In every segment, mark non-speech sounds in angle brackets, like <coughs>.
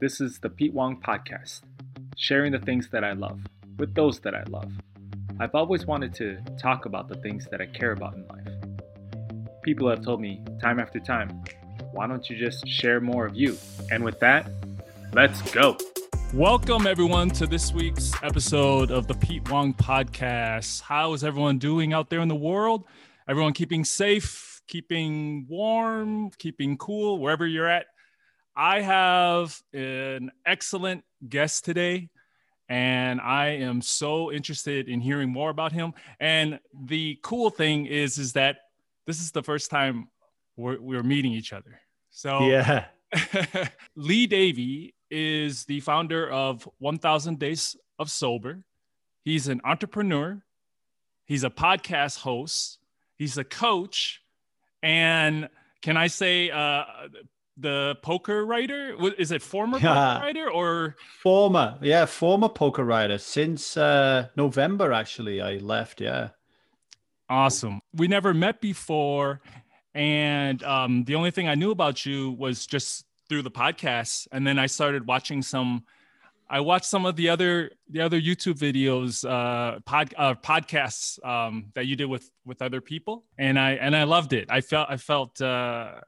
This is the Pete Wong Podcast, sharing the things that I love with those that I love. I've always wanted to talk about the things that I care about in life. People have told me time after time, why don't you just share more of you? And with that, let's go. Welcome, everyone, to this week's episode of the Pete Wong Podcast. How is everyone doing out there in the world? Everyone keeping safe, keeping warm, keeping cool, wherever you're at. I have an excellent guest today, and I am so interested in hearing more about him. And the cool thing is, is that this is the first time we're, we're meeting each other. So yeah, <laughs> Lee Davy is the founder of 1000 Days of Sober. He's an entrepreneur, he's a podcast host, he's a coach, and can I say uh, the poker writer? Is it former yeah. poker writer or former? Yeah, former poker writer since uh, November. Actually, I left. Yeah, awesome. We never met before, and um, the only thing I knew about you was just through the podcast, and then I started watching some. I watched some of the other the other YouTube videos, uh, pod, uh, podcasts um, that you did with with other people, and I and I loved it. I felt I felt uh,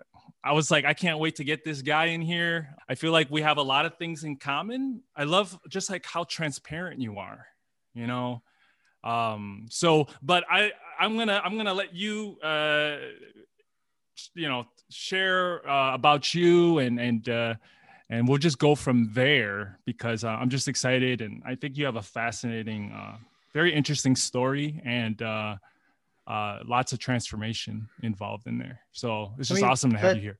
I was like, I can't wait to get this guy in here. I feel like we have a lot of things in common. I love just like how transparent you are, you know. Um, so, but I I'm gonna I'm gonna let you uh, you know share uh, about you and and uh, and we'll just go from there because uh, I'm just excited and I think you have a fascinating, uh, very interesting story and uh, uh, lots of transformation involved in there. So it's just I mean, awesome to have let, you here.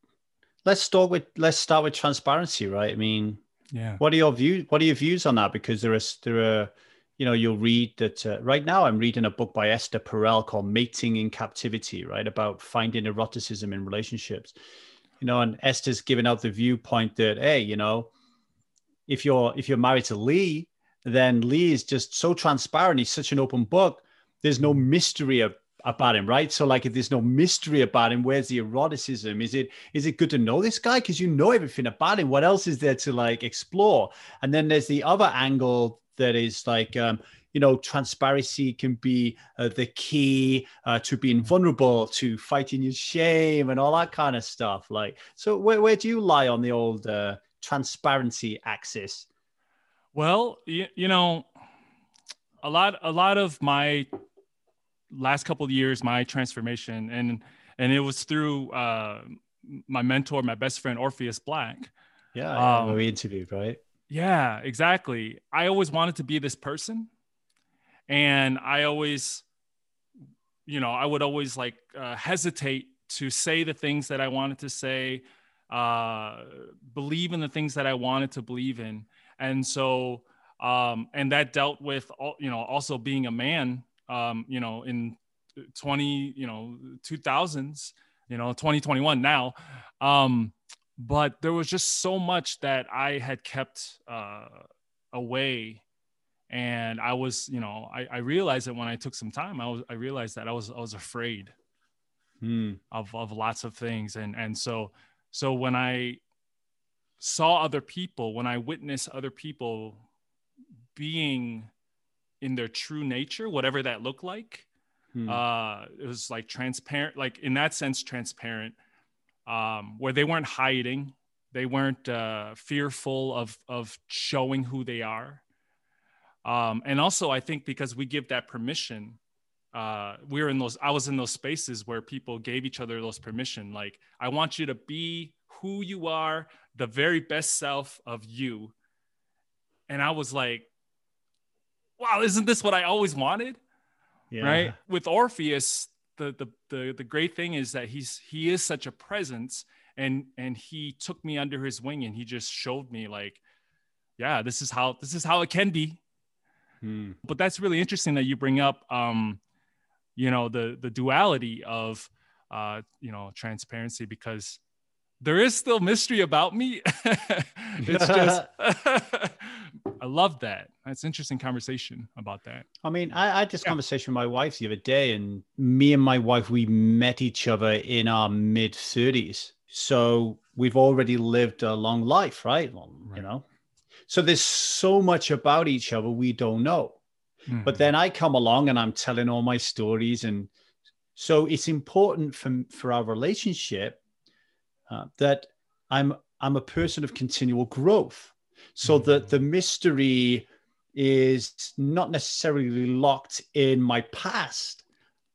Let's start with let's start with transparency, right? I mean, yeah. What are your views? What are your views on that? Because there is there are you know you'll read that uh, right now i'm reading a book by esther perel called mating in captivity right about finding eroticism in relationships you know and esther's giving out the viewpoint that hey you know if you're if you're married to lee then lee is just so transparent he's such an open book there's no mystery of, about him right? So like if there's no mystery about him where's the eroticism? Is it is it good to know this guy? Because you know everything about him. What else is there to like explore? And then there's the other angle that is like um, you know transparency can be uh, the key uh, to being vulnerable to fighting your shame and all that kind of stuff like. So where, where do you lie on the old uh, transparency axis? Well you, you know a lot a lot of my last couple of years my transformation and and it was through uh, my mentor my best friend orpheus black yeah um, we interviewed right yeah, exactly. I always wanted to be this person. And I always, you know, I would always like uh, hesitate to say the things that I wanted to say, uh, believe in the things that I wanted to believe in. And so, um, and that dealt with, all, you know, also being a man, um, you know, in 20, you know, 2000s, you know, 2021 now. Um, but there was just so much that I had kept uh, away. And I was, you know, I, I realized that when I took some time, I was, I realized that I was, I was afraid hmm. of, of lots of things. And, and so, so when I saw other people, when I witnessed other people being in their true nature, whatever that looked like, hmm. uh, it was like transparent, like in that sense, transparent um, where they weren't hiding, they weren't uh, fearful of of showing who they are. Um, and also, I think because we give that permission, uh, we are in those. I was in those spaces where people gave each other those permission. Like, I want you to be who you are, the very best self of you. And I was like, wow, isn't this what I always wanted? Yeah. Right. With Orpheus, the, the the the great thing is that he's he is such a presence and and he took me under his wing and he just showed me like yeah this is how this is how it can be hmm. but that's really interesting that you bring up um you know the the duality of uh you know transparency because there is still mystery about me <laughs> it's just <laughs> <laughs> I love that. That's interesting conversation about that. I mean, I, I had this yeah. conversation with my wife the other day, and me and my wife we met each other in our mid thirties. So we've already lived a long life, right? Well, right. you know so there's so much about each other we don't know mm-hmm. but then i come along and i'm telling all my stories and so it's important for, for our relationship uh, that i'm i'm a person of continual growth so mm-hmm. that the mystery is not necessarily locked in my past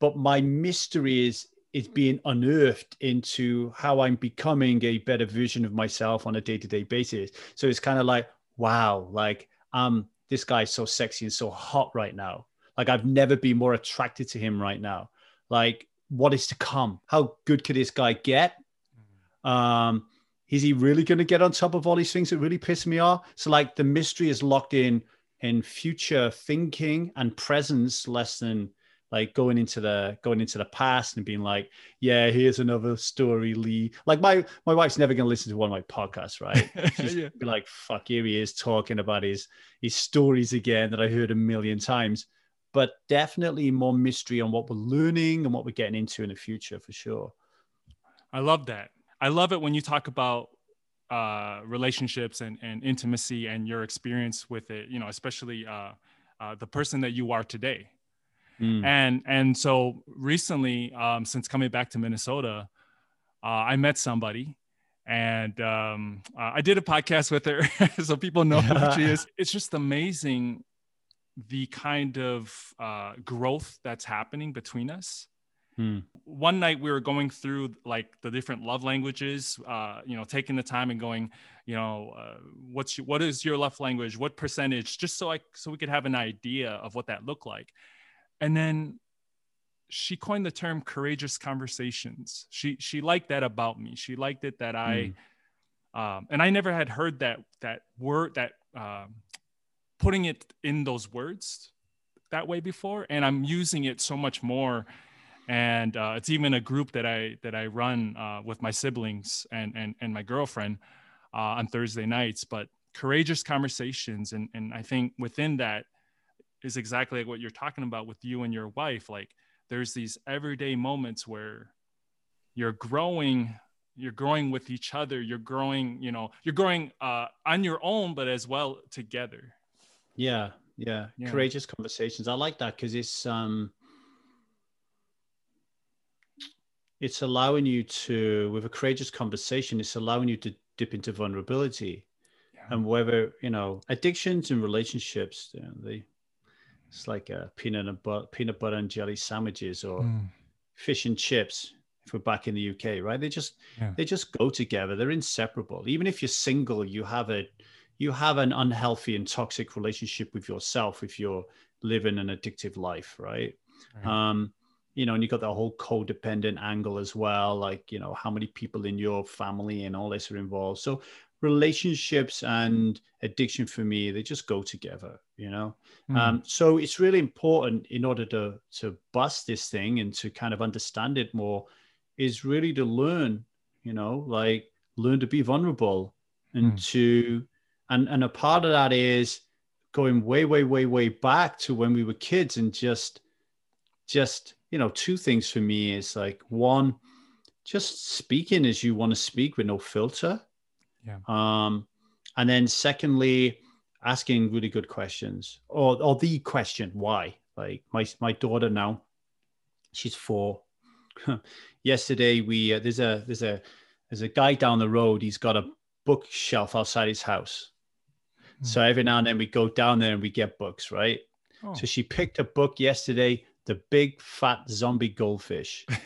but my mystery is is being unearthed into how I'm becoming a better version of myself on a day-to-day basis. So it's kind of like, wow, like um this guy's so sexy and so hot right now. Like I've never been more attracted to him right now. Like what is to come? How good could this guy get? Um is he really going to get on top of all these things that really piss me off? So like the mystery is locked in in future thinking and presence less than like going into the going into the past and being like yeah here's another story lee. Like my my wife's never going to listen to one of my podcasts right? <laughs> She's yeah. be like fuck here he is talking about his his stories again that i heard a million times. But definitely more mystery on what we're learning and what we're getting into in the future for sure. I love that i love it when you talk about uh, relationships and, and intimacy and your experience with it you know especially uh, uh, the person that you are today Mm. And and so recently, um, since coming back to Minnesota, uh, I met somebody, and um, uh, I did a podcast with her, <laughs> so people know who she is. <laughs> It's just amazing the kind of uh, growth that's happening between us. Hmm. One night we were going through like the different love languages, uh, you know, taking the time and going, you know, uh, what's your, what is your love language? What percentage? Just so I so we could have an idea of what that looked like and then she coined the term courageous conversations she she liked that about me she liked it that i mm. um, and i never had heard that that word that um, putting it in those words that way before and i'm using it so much more and uh, it's even a group that i that i run uh, with my siblings and and, and my girlfriend uh, on thursday nights but courageous conversations. And and i think within that is exactly like what you're talking about with you and your wife. Like there's these everyday moments where you're growing you're growing with each other. You're growing you know you're growing uh, on your own but as well together. Yeah yeah, yeah. courageous conversations. I like that because it's um it's allowing you to with a courageous conversation it's allowing you to dip into vulnerability yeah. and whether you know addictions and relationships you know, they it's like a peanut and butter, peanut butter and jelly sandwiches or mm. fish and chips. If we're back in the UK, right? They just yeah. they just go together. They're inseparable. Even if you're single, you have a you have an unhealthy and toxic relationship with yourself if you're living an addictive life, right? right. Um, you know, and you got that whole codependent angle as well, like you know how many people in your family and all this are involved. So relationships and addiction for me they just go together you know mm. um, so it's really important in order to to bust this thing and to kind of understand it more is really to learn you know like learn to be vulnerable and mm. to and and a part of that is going way way way way back to when we were kids and just just you know two things for me is like one just speaking as you want to speak with no filter yeah. Um, and then secondly, asking really good questions or, or the question, why? Like my, my daughter now, she's four. <laughs> Yesterday we, uh, there's a, there's a, there's a guy down the road. He's got a bookshelf outside his house. Mm. So every now and then we go down there and we get books, right? Oh. So she picked a book yesterday, The Big Fat Zombie Goldfish. <laughs>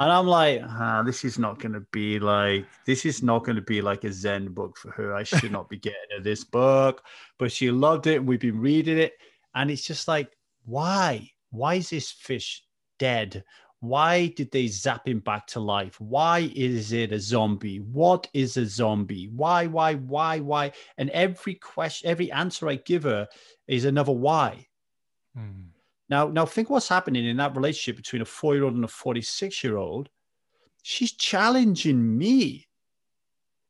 And I'm like, ah, this is not going to be like, this is not going to be like a Zen book for her. I should not be <laughs> getting her this book. But she loved it. And we've been reading it. And it's just like, why? Why is this fish dead? Why did they zap him back to life? Why is it a zombie? What is a zombie? Why, why, why, why? And every question, every answer I give her is another why. Hmm. Now, now think what's happening in that relationship between a four-year-old and a 46-year-old. She's challenging me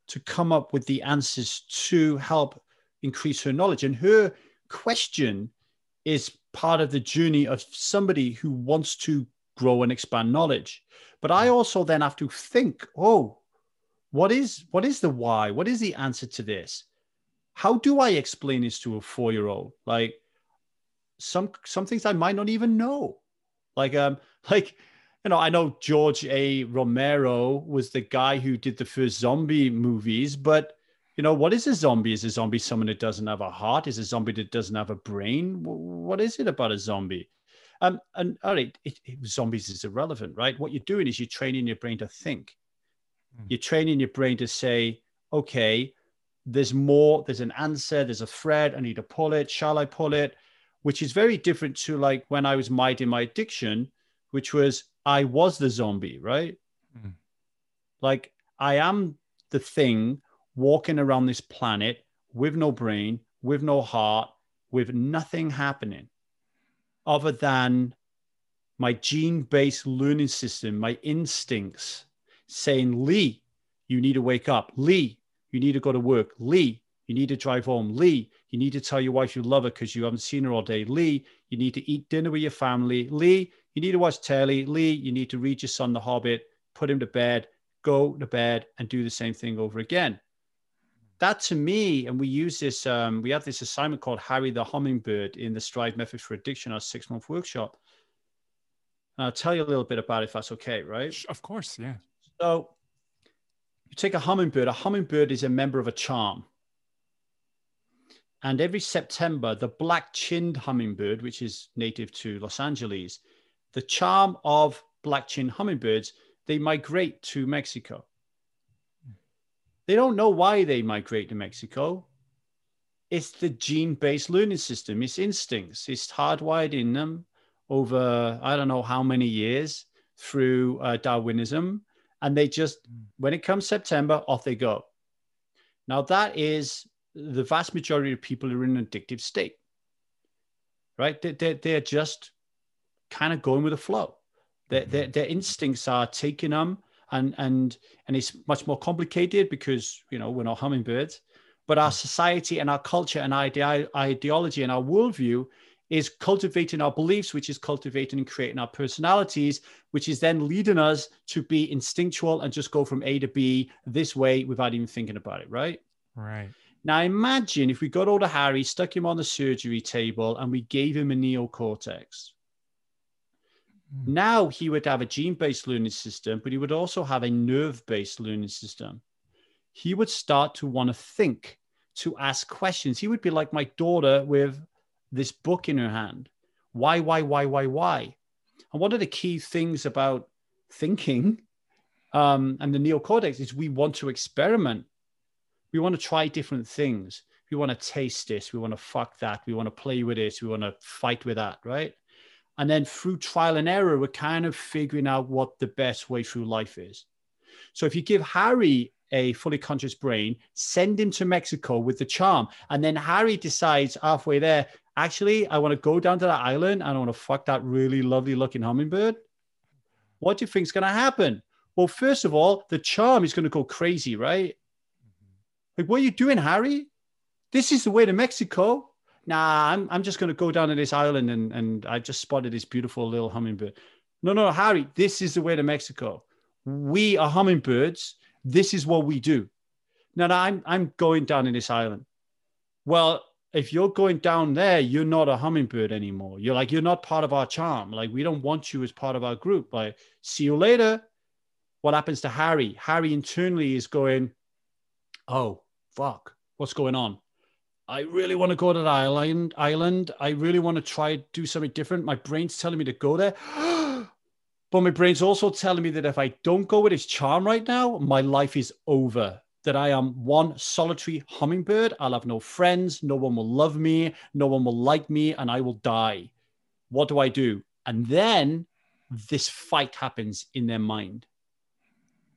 to come up with the answers to help increase her knowledge. And her question is part of the journey of somebody who wants to grow and expand knowledge. But I also then have to think, oh, what is what is the why? What is the answer to this? how do I explain this to a four year old? Like some some things I might not even know. Like um <laughs> like you know I know George A. Romero was the guy who did the first zombie movies, but you know what is a zombie? Is a zombie someone that doesn't have a heart? Is a zombie that doesn't have a brain? What is it about a zombie? Um, and all right, it, it, zombies is irrelevant, right? What you're doing is you're training your brain to think. Mm. You're training your brain to say, okay, there's more, there's an answer, there's a thread, I need to pull it. Shall I pull it? Which is very different to like when I was minding my addiction, which was I was the zombie, right? Mm. Like I am the thing walking around this planet with no brain, with no heart, with nothing happening other than my gene based learning system, my instincts saying, Lee, you need to wake up. Lee, you need to go to work. Lee, you need to drive home. Lee, you need to tell your wife you love her because you haven't seen her all day. Lee, you need to eat dinner with your family. Lee, you need to watch telly. Lee, you need to read your son The Hobbit, put him to bed, go to bed, and do the same thing over again. That to me, and we use this, um, we have this assignment called Harry the Hummingbird in the Strive Method for Addiction, our six month workshop. And I'll tell you a little bit about it if that's okay, right? Of course, yeah. So you take a hummingbird, a hummingbird is a member of a charm. And every September, the black chinned hummingbird, which is native to Los Angeles, the charm of black chinned hummingbirds, they migrate to Mexico. They don't know why they migrate to Mexico. It's the gene based learning system, it's instincts, it's hardwired in them over, I don't know how many years through uh, Darwinism and they just mm. when it comes September, off they go. Now that is the vast majority of people are in an addictive state, right? They, they, they're just kind of going with the flow. Their, their, mm-hmm. their instincts are taking them, and and and it's much more complicated because you know we're not hummingbirds, but our mm. society and our culture and ide- ideology and our worldview is cultivating our beliefs, which is cultivating and creating our personalities, which is then leading us to be instinctual and just go from A to B this way without even thinking about it, right? Right. Now imagine if we got older Harry, stuck him on the surgery table, and we gave him a neocortex. Mm. Now he would have a gene based learning system, but he would also have a nerve based learning system. He would start to want to think, to ask questions. He would be like my daughter with this book in her hand. Why, why, why, why, why? And one of the key things about thinking um, and the neocortex is we want to experiment. We want to try different things. We want to taste this. We want to fuck that. We want to play with this. We want to fight with that, right? And then through trial and error, we're kind of figuring out what the best way through life is. So if you give Harry a fully conscious brain, send him to Mexico with the charm, and then Harry decides halfway there, actually, I want to go down to that island and I want to fuck that really lovely looking hummingbird. What do you think is going to happen? Well, first of all, the charm is going to go crazy, right? Like, what are you doing, Harry? This is the way to Mexico. Nah, I'm, I'm just going to go down to this island and, and I just spotted this beautiful little hummingbird. No, no, Harry, this is the way to Mexico. We are hummingbirds. This is what we do. Now, I'm, I'm going down in this island. Well, if you're going down there, you're not a hummingbird anymore. You're like, you're not part of our charm. Like, we don't want you as part of our group. Like, see you later. What happens to Harry? Harry internally is going, oh, fuck, what's going on? I really want to go to the island. Island. I really want to try do something different. My brain's telling me to go there. <gasps> but my brain's also telling me that if I don't go with his charm right now, my life is over that I am one solitary hummingbird. I'll have no friends. No one will love me. No one will like me, and I will die. What do I do? And then this fight happens in their mind.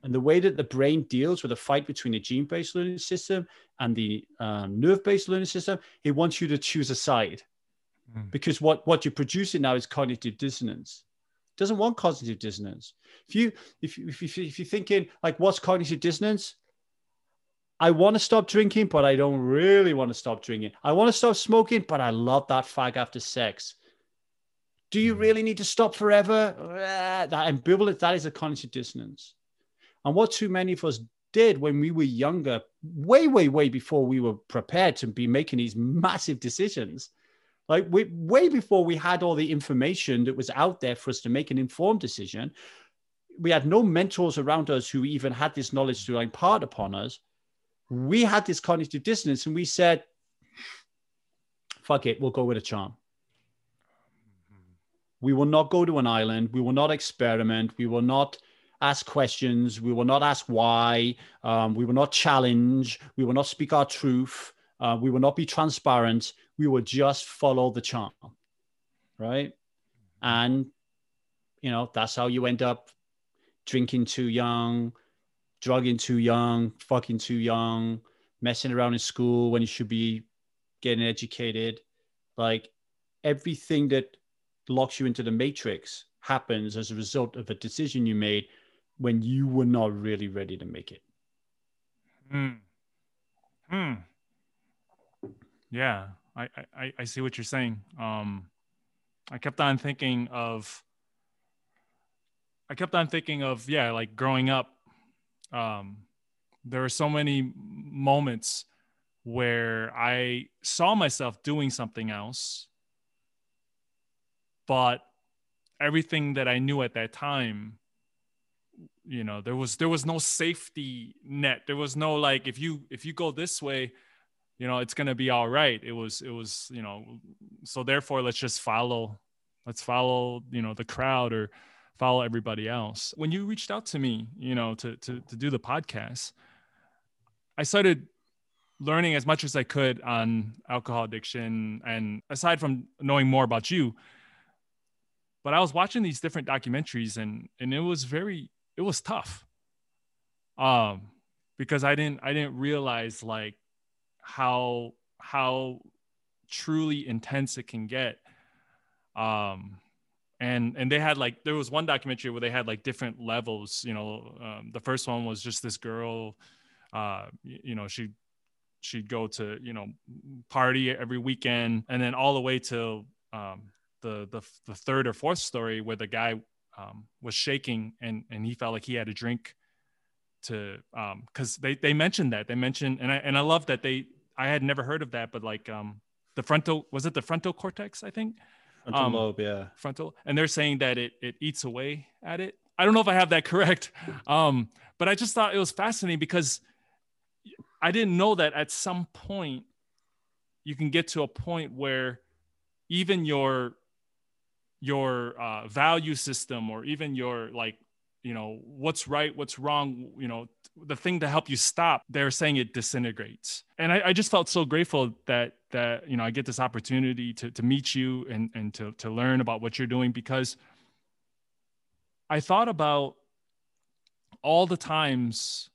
And the way that the brain deals with a fight between the gene based learning system and the uh, nerve based learning system, it wants you to choose a side. Mm. Because what, what you're producing now is cognitive dissonance. It doesn't want cognitive dissonance. If you if, if, if, if you're thinking like what's cognitive dissonance, I want to stop drinking, but I don't really want to stop drinking. I want to stop smoking, but I love that fag after sex. Do you hmm. really need to stop forever? That ambivalence, that is a cognitive dissonance. And what too many of us did when we were younger, way, way, way before we were prepared to be making these massive decisions. Like we, way before we had all the information that was out there for us to make an informed decision, we had no mentors around us who even had this knowledge to impart upon us. We had this cognitive dissonance, and we said, "Fuck it, we'll go with a charm." We will not go to an island. We will not experiment. We will not ask questions. We will not ask why. Um, we will not challenge. We will not speak our truth. Uh, we will not be transparent. We will just follow the charm. Right. And, you know, that's how you end up drinking too young, drugging too young, fucking too young, messing around in school when you should be getting educated. Like everything that locks you into the matrix happens as a result of a decision you made when you were not really ready to make it. Hmm. Hmm. Yeah, I, I I see what you're saying. Um, I kept on thinking of. I kept on thinking of yeah, like growing up. Um, there were so many moments where I saw myself doing something else, but everything that I knew at that time you know there was there was no safety net. There was no like if you if you go this way you know it's going to be all right. It was it was you know so therefore let's just follow let's follow you know the crowd or follow everybody else. When you reached out to me you know to to to do the podcast i started learning as much as i could on alcohol addiction. And aside from knowing more about you but i was watching these different documentaries and and it was very it was tough. Um because i didn't i didn't realize like how how truly intense it can get. Um and and they had like there was one documentary where they had like different levels you know um, the first one was just this girl uh you know she she'd go to you know party every weekend and then all the way to um the the, the third or fourth story where the guy um, was shaking and and he felt like he had a drink to um because they they mentioned that they mentioned and I and I love that they I had never heard of that but like um the frontal was it the frontal cortex I think? Frontal um, lobe yeah. frontal and they're saying that it it eats away at it. I don't know if I have that <laughs> correct um but I just thought it was fascinating because I didn't know that at some point you can get to a point where even your your uh, value system or even your like you know what's right what's wrong you know the thing to help you stop they're saying it disintegrates. And I, I, just felt so grateful that that you know i get this opportunity to, to meet you and and to, to learn about what you're doing because i thought about all the times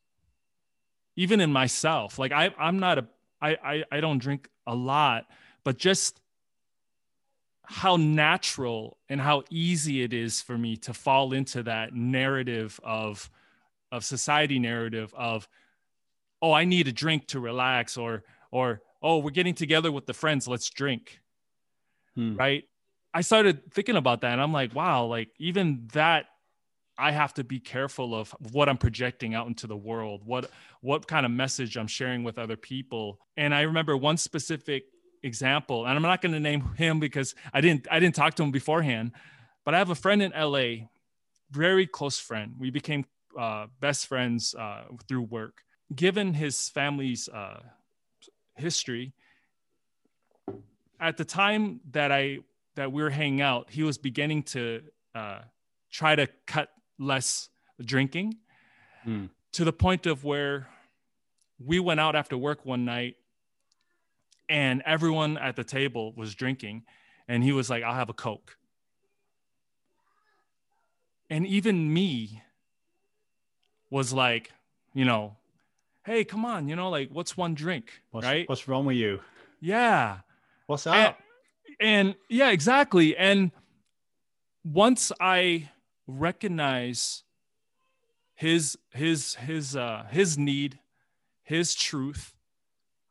even in myself like i i'm not a i i, I don't drink a lot but just how natural and how easy it is for me to fall into that narrative of of society narrative of oh i need a drink to relax or or oh we're getting together with the friends let's drink. Hmm. right? I started thinking about that and i'm like wow like even that i have to be careful of what i'm projecting out into the world what what kind of message i'm sharing with other people. And i remember one specific example, and I'm not going to name <laughs> him because I didn't I didn't talk to him beforehand, but I have a friend in LA, very close friend. We became uh, best friends uh, through work. Given his family's uh, history, at the time that I that we were hanging out, he was beginning to uh, try to cut less drinking, mm. to the point of where we went out after work one night and everyone at the table was drinking and he was like i'll have a coke. And even me was like you know hey come on you know like what's one drink what's, right? what's wrong with you? Yeah. What's up? and, and yeah exactly. And once i recognize his his his uh his need his truth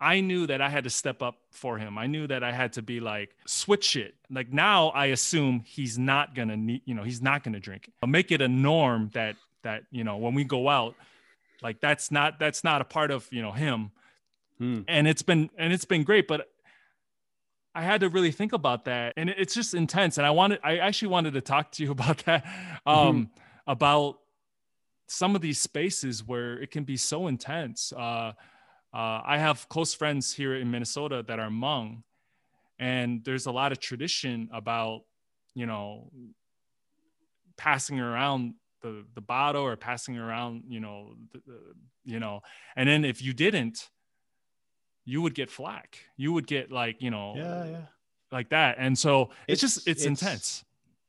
I knew that I had to step up for him. I knew that I had to be like, switch it. Like now I assume he's not gonna need, you know, he's not gonna drink. I'll make it a norm that that, you know, when we go out, like that's not that's not a part of you know him Hmm. and it's been and it's been great but i had to really think about that and it's just intense and i wanted i actually wanted to talk to you <laughs> about that um about some of these spaces where it can be so intense uh uh, I have close friends here in Minnesota that are Hmong, and there's a lot of tradition about, you know, passing around the the bottle or passing around, you know, the, the, you know, and then if you didn't, you would get flack. You would get like, you know, Yeah, yeah. like that. And so it's, just It's- it's, it's- intense.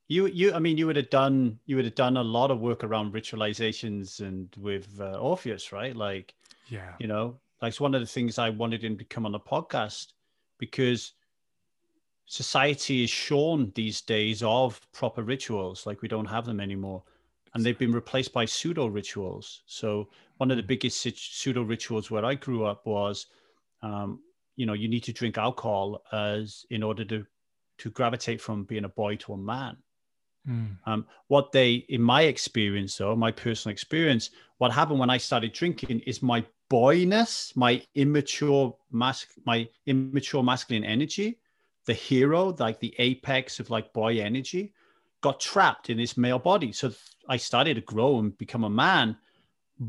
You, you, I mean, you would have done, you would have done a lot of work around ritualizations and with uh, Orpheus, right? Like, Yeah. you know, like it's one of the things I wanted him to come on the podcast because society is shown these days of proper rituals, like we don't have them anymore, and they've been replaced by pseudo rituals. So one of the biggest pseudo rituals where I grew up was, um, you know, you need to drink alcohol as in order to to gravitate from being a boy to a man. Mm. Um, what they, in my experience, though, my personal experience, what happened when I started drinking is my boyness, my immature mas- my immature masculine energy, the hero, like the apex of like boy energy, got trapped in this male body. So I started to grow and become a man,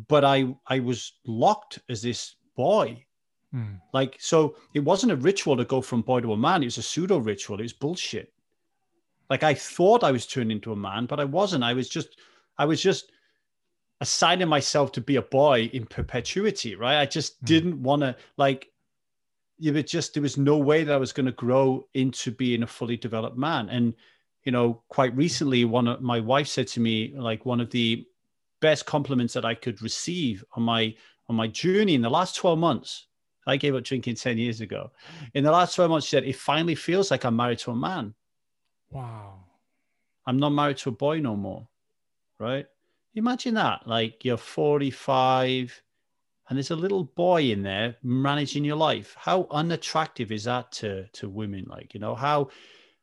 but I I was locked as this boy. Mm. Like so, it wasn't a ritual to go from boy to a man. It was a pseudo ritual. It was bullshit like i thought i was turned into a man but i wasn't i was just i was just assigning myself to be a boy in perpetuity right i just Hmm. didn't want to like you were just there was no way that i was going to grow into being a fully developed man and you know quite recently one of my wife said to me like one of the best compliments that i could receive on my on my journey in the last 12 months i gave up drinking 10 years ago in the last 12 months she said it finally feels like i'm married to a man Wow. I'm not married to a boy no more. Right? Imagine that. Like you're 45 and there's a little boy in there managing your life. How unattractive is that to, to women? Like, you know, how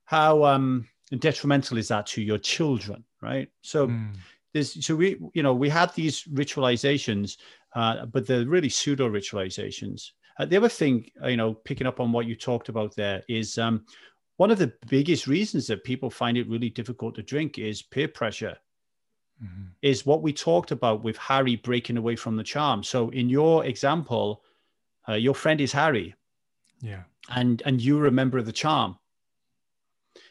how um detrimental is that to your children? Right. So Mm. there's so we you know we had these ritualizations uh, but they're really pseudo ritualizations uh, the other thing you know picking up on what you talked about there is um, one of the biggest reasons that people find it really difficult to drink is peer pressure Mhm. is what we talked about with harry breaking away from the charm. So in your example uh, your friend is harry. Yeah. and and you're a member of the charm.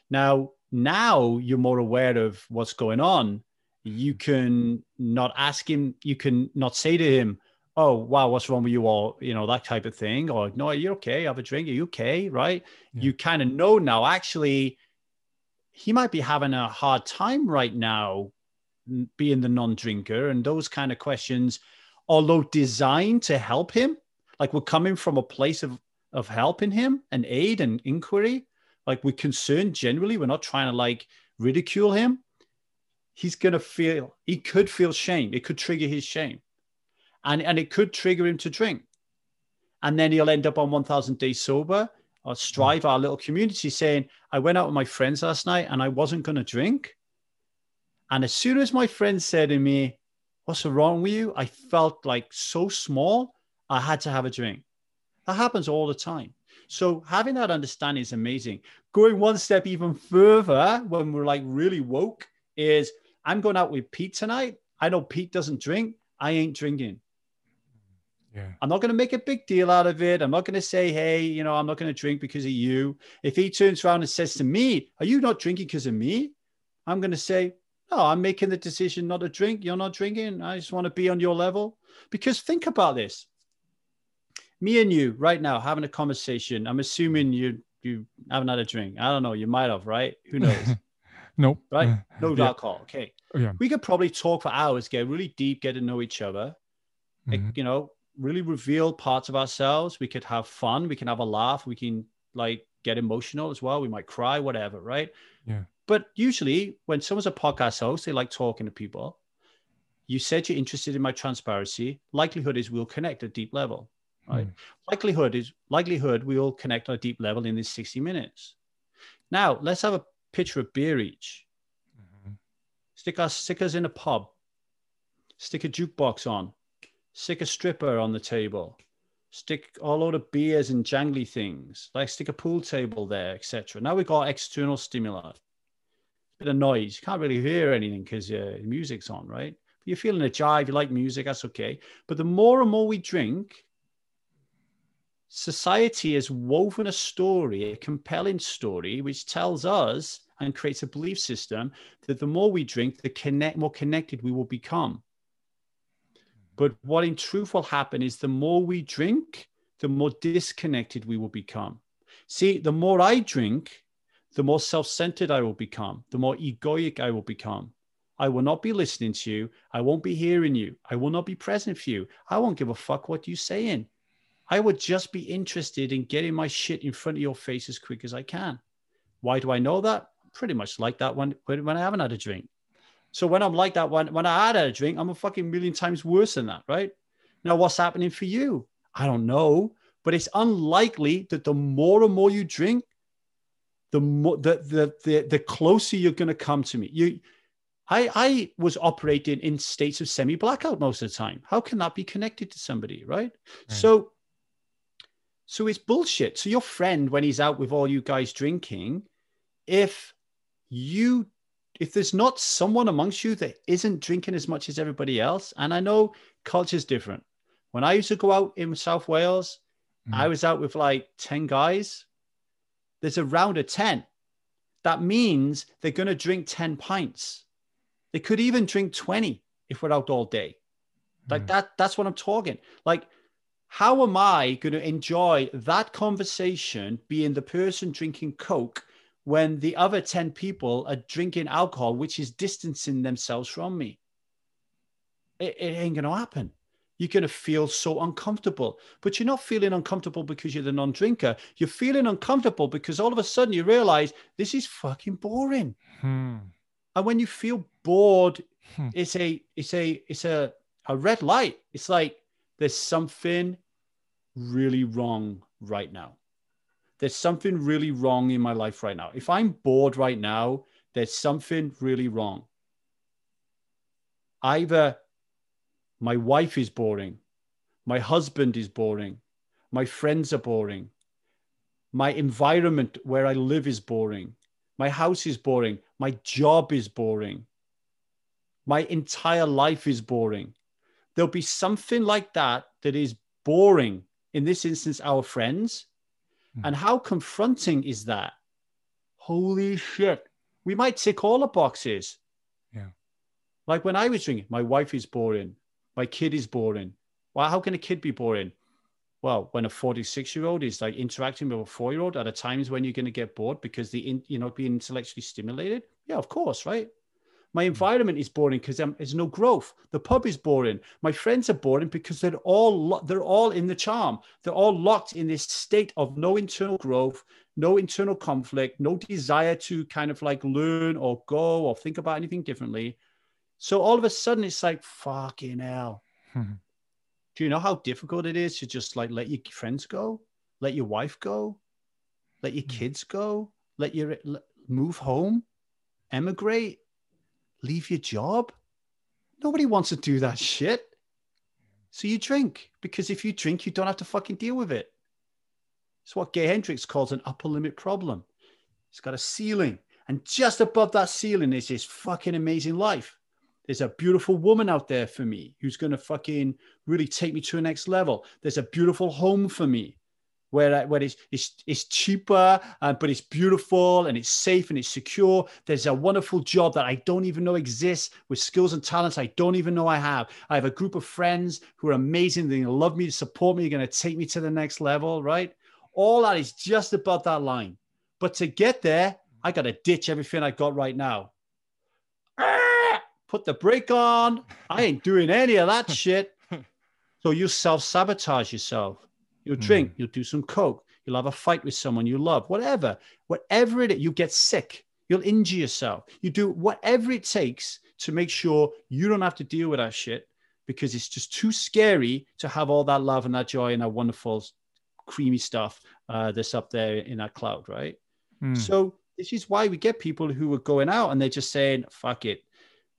Now now you're more aware of what's going on. You can not ask him you can not say to him oh wow what's wrong with you all? You know that type of thing. Or no you're okay have a drink are you okay? Right? Yeah. you kind of know now. Actually he might be having a hard time right now being the non-drinker and those kind of questions although designed to help him like we're coming from a place of of helping him and aid and inquiry like we're concerned generally we're not trying to like ridicule him he's going to feel he could feel shame. It could trigger his shame. And and it could trigger him to drink. And then he'll end up on 1000 days sober or strive our little community saying i went out with my friends last night and i wasn't going to drink and as soon as my friend said to me what's wrong with you i felt like so small i had to have a drink that happens all the time so having that understanding is amazing going one step even further when we're like really woke is i'm going out with pete tonight i know pete doesn't drink i ain't drinking Yeah. I'm not going to make a big deal out of it. I'm not going to say, hey, you know, I'm not going to drink because of you. If he turns around and says to me, are you not drinking because of me? I'm going to say, no, I'm making the decision not to drink. You're not drinking. I just want to be on your level. Because think about this. Me and you right now having a conversation. I'm assuming you you haven't had a drink. I don't know. You might have, right? Who knows? <laughs> nope. right? <laughs> No yeah. alcohol. Okay. Yeah. We could probably talk for hours, get really deep, get to know each other like, Mhm. you know, really reveal parts of ourselves. We could have fun. We can have a laugh. We can like get emotional as well. We might cry, whatever, right? Yeah. But usually, when someone's a podcast host, they like talking to people. You said you're interested in my transparency. Likelihood is we'll connect at deep level, right? Mm. Likelihood is likelihood we will connect on a deep level in these 60 minutes. Now, let's have a pitcher of beer each. Mhm. Stick our stickers in a pub. Stick a jukebox on. stick a stripper on the table, stick a load of beers and jangly things, like stick a pool table there, etc. Now we've got external stimuli. Bit of noise. You can't really hear anything because uh, music's on, right? But you're feeling a jive, you like music, that's okay. But the more and more we drink, society has woven a story, a compelling story, which tells us and creates a belief system that the more we drink, the connect more connected we will become. But what in truth will happen is the more we drink, the more disconnected we will become. See, the more I drink, the more self centered I will become, the more egoic I will become. I will not be listening to you. I won't be hearing you. I will not be present for you. I won't give a fuck what you're saying. I would just be interested in getting my shit in front of your face as quick as I can. Why do I know that? Pretty much like that when, when I haven't had a drink. So when I'm like that, when, when I had a drink, I'm a fucking million times worse than that, right? Now, what's happening for you? I don't know, but it's unlikely that the more and more you drink, the more the the the, the closer you're going to come to me. You, I I was operating in states of semi blackout most of the time. How can that be connected to somebody, right? right? So, so it's bullshit. So your friend, when he's out with all you guys drinking, if you if there's not someone amongst you that isn't drinking as much as everybody else, and I know culture's different. When I used to go out in South Wales, mm-hmm. I was out with like 10 guys. There's a round of 10. That means they're going to drink 10 pints. They could even drink 20 if we're out all day. Like mm-hmm. that, that's what I'm talking. Like, how am I going to enjoy that conversation being the person drinking Coke when the other 10 people are drinking alcohol, which is distancing themselves from me. It, it ain't going to happen. You're going to feel so uncomfortable. But you're not feeling uncomfortable because you're the non drinker. You're feeling uncomfortable because all of a sudden you realize this is fucking boring. Hmm. And when you feel bored, hmm. it's a, it's a, it's a, a red light. It's like there's something really wrong right now there's something really wrong in my life right now. If I'm bored right now, there's something really wrong. Either my wife is boring, my husband is boring, my friends are boring, my environment where I live is boring, my house is boring, my job is boring, my entire life is boring. There'll be something like that that is boring. In this instance, our friends, Hmm. and how confronting is that? Holy shit. We might tick all the boxes. Yeah. Like when I was drinking, my wife is boring. My kid is boring. Well, how can a kid be boring? Well, when a 46 year old is like interacting with a four year old at a times when you're going to get bored because the, in, you know, being intellectually stimulated. Yeah, of course, right? My environment is boring because there's no growth. The pub is boring. My friends are boring because they're all lo- they're all in the charm. They're all locked in this state of no internal growth, no internal conflict, no desire to kind of like learn or go or think about anything differently. So all of a sudden, it's like fucking hell. Hmm. Do you know how difficult it is to just like let your friends go, let your wife go, let your hmm. kids go, let your move home, emigrate? Leave your job. Nobody wants to do that shit. So you drink because if you drink, you don't have to fucking deal with it. It's what Gay Hendricks calls an upper limit problem. It's got a ceiling, and just above that ceiling is this fucking amazing life. There's a beautiful woman out there for me who's going to fucking really take me to a next level. There's a beautiful home for me where, where it's, it's, it's cheaper, uh, but it's beautiful and it's safe and it's secure. There's a wonderful job that I don't even know exists with skills and talents I don't even know I have. I have a group of friends who are amazing. To love me, support me, they're going to take me to the next level, right? All that is just above that line. But to get there, I got to ditch everything I got right now. Put the brake on. I ain't doing any of that <laughs> shit. So you self sabotage yourself You'll drink, mm. you'll do some coke, you'll have a fight with someone you love, whatever, whatever it is, you get sick, you'll injure yourself. You do whatever it takes to make sure you don't have to deal with that shit because it's just too scary to have all that love and that joy and that wonderful, creamy stuff uh, that's up there in that cloud, right? Mm. So this is why we get people who are going out and they're just saying, fuck it.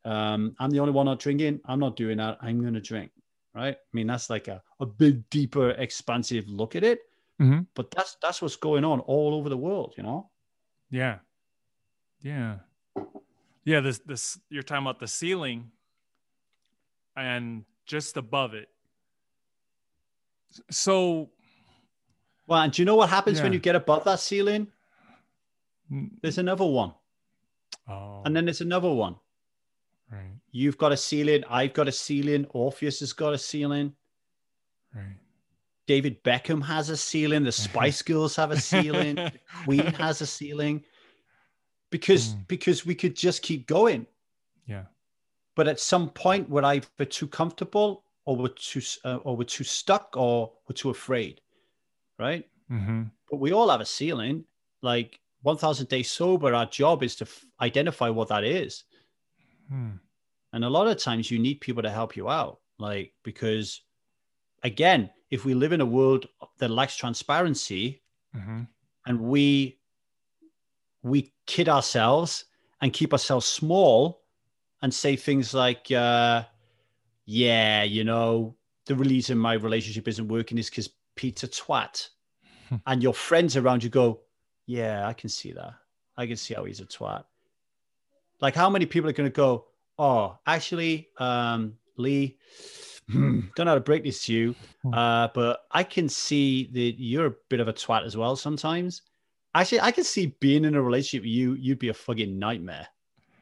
Um, I'm the only one not drinking. I'm not doing that. I'm going to drink. Right? I mean, that's like a, a big, deeper, expansive look at it. Mm-hmm. But that's that's what's going on all over the world, you know? Yeah. Yeah. Yeah, this this you're talking about the ceiling and just above it. So Well, and do you know what happens when you get above that ceiling? mm, There's another one. oh, And then there's another one. Right, You've got a ceiling. I've got a ceiling. Orpheus has got a ceiling. right. David Beckham has a ceiling. The <laughs> Spice Girls have a ceiling. <laughs> the Queen has a ceiling. Because Mm. because we could just keep going. Yeah. But at some point, we're either too comfortable or we're too uh, or we're too stuck or we're too afraid, right? Mm-hmm. But we all have a ceiling. Like 1,000 days sober, our job is to f- identify what that is. Hmm. And a lot of times you need people to help you out. Like, because again, if we live in a world that lacks transparency Mm-hmm. and we we kid ourselves and keep ourselves small and say things like, uh, yeah, you know, the reason my relationship isn't working is because Pete's a twat. <laughs> and your friends around you go, yeah, I can see that. I can see how he's a twat. Like, how many people are going to go, oh, actually, um, Lee, don't know how to break this to you, uh, but I can see that you're a bit of a twat as well sometimes. Actually, I can see being in a relationship with you, you'd be a fucking nightmare.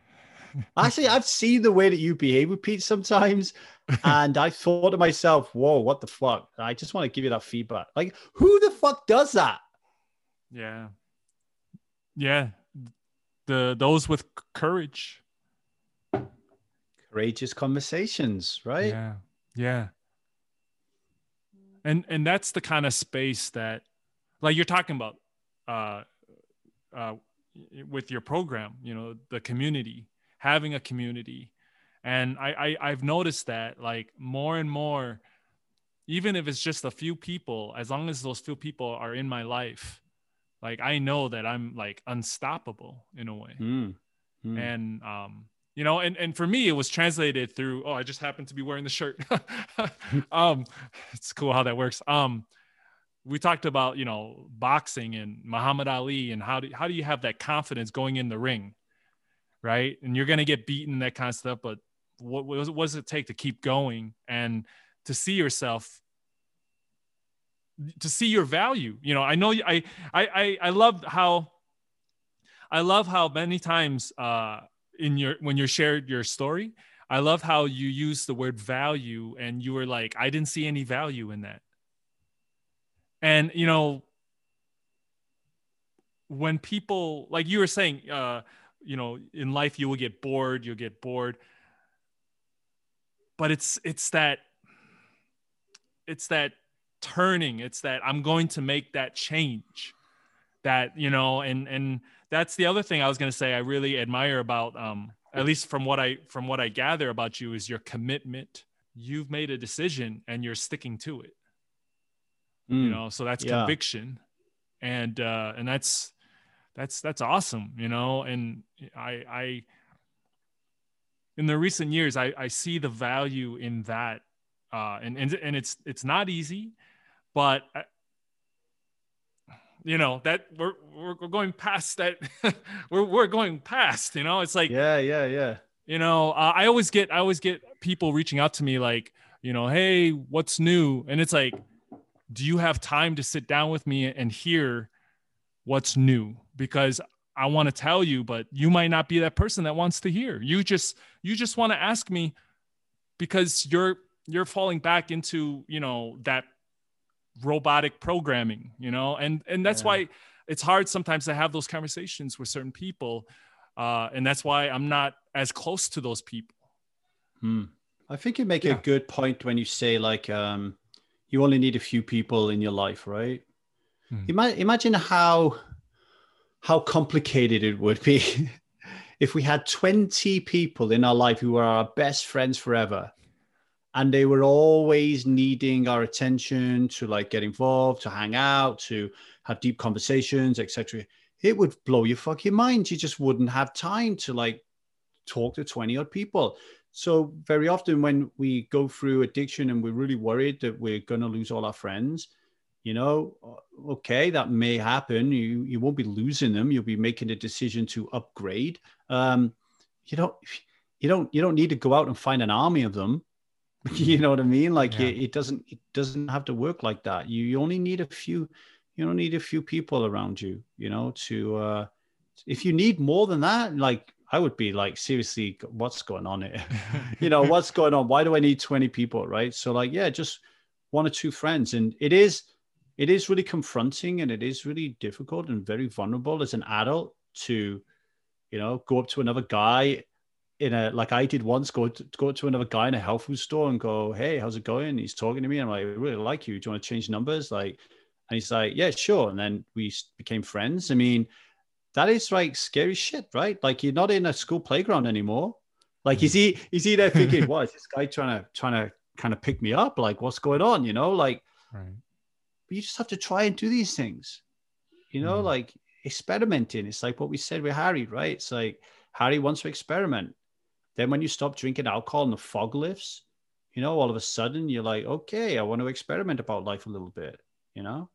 <laughs> Actually, I've seen the way that you behave with Pete sometimes, <laughs> and I thought to myself, "Whoa, what the fuck?" I just want to give you that feedback. Like, who the fuck does that? Yeah. Yeah. The those with courage. Courageous conversations, right? Yeah. Yeah. And and that's the kind of space that like you're talking about uh uh with your program, you know, the community, having a community. And I, I I've noticed that like more and more, even if it's just a few people, as long as those few people are in my life, like I know that I'm like unstoppable in a way. Mm. Mm. and um you know and and for me it was translated through oh i just happened to be wearing the shirt. <laughs> Um it's cool how that works. Um we talked about you know boxing and muhammad ali and how do how do you have that confidence going in the ring right? And you're going to get beaten that kind of stuff but what, what, what does it take to keep going? And to see yourself to see your value you know i know i i i, love how I love how many times uh, in your when you shared your story, I love how you use the word value and you were like, I didn't see any value in that. And you know, when people like you were saying, uh, you know, in life you will get bored, you'll get bored. But it's it's that it's that turning, it's that I'm going to make that change. That, you know, and and that's the other thing I was going to say I really admire about um at least from what I from what I gather about you is your commitment. You've made a decision and you're sticking to it. You Mm. know, so that's Yeah. conviction. And uh and that's that's that's awesome, you know, and I I in the recent years I I see the value in that uh and and, and it's it's not easy, but you know that we're we're we're going past that <laughs> we're we're going past you know? It's like Yeah, yeah, yeah. you know uh, i always get i always get people reaching out to me like you know hey what's new? And it's like do you have time to sit down with me and hear what's new? Because i want to tell you but you might not be that person that wants to hear. You just you just want to ask me because you're you're falling back into you know that robotic programming you know and and that's Yeah. why it's hard sometimes to have those conversations with certain people uh, and that's why i'm not as close to those people Hmm. I think you make Yeah. a good point when you say like um, you only need a few people in your life, right? Hmm. Ima- imagine how how complicated it would be <laughs> if we had 20 people in our life who were our best friends forever and they were always needing our attention to like get involved to hang out to have deep conversations etc it would blow your fucking mind you just wouldn't have time to like talk to 20 odd people So very often when we go through addiction and we're really worried that we're going to lose all our friends, you know, okay, that may happen. You you won't be losing them. You'll be making a decision to upgrade. Um, you don't you don't you don't need to go out and find an army of them. <laughs> you know what I mean? Like yeah. it, it, doesn't it doesn't have to work like that. You, you only need a few you don't need a few people around you, you know, to uh if you need more than that, like I would be like, seriously, what's going on here? <laughs> you know, <laughs> what's going on? Why do I need 20 people? Right. So, like, yeah, just one or two friends. And it is, it is really confronting and it is really difficult and very vulnerable as an adult to, you know, go up to another guy in a like I did once, go to, go to another guy in a health food store and go, Hey, how's it going? He's talking to me. I'm like, I really like you. Do you want to change numbers? Like, and he's like, Yeah, sure. And then we became friends. I mean, that is like scary shit, right? Like you're not in a school playground anymore. Like is he is he there thinking, <laughs> what is this guy trying to trying to kind of pick me up? Like what's going on? You know, like right. but you just have to try and do these things. You know, mm. like experimenting. It's like what we said with Harry, right? It's like Harry wants to experiment. Then when you stop drinking alcohol and the fog lifts, you know, all of a sudden you're like, okay, I want to experiment about life a little bit, you know?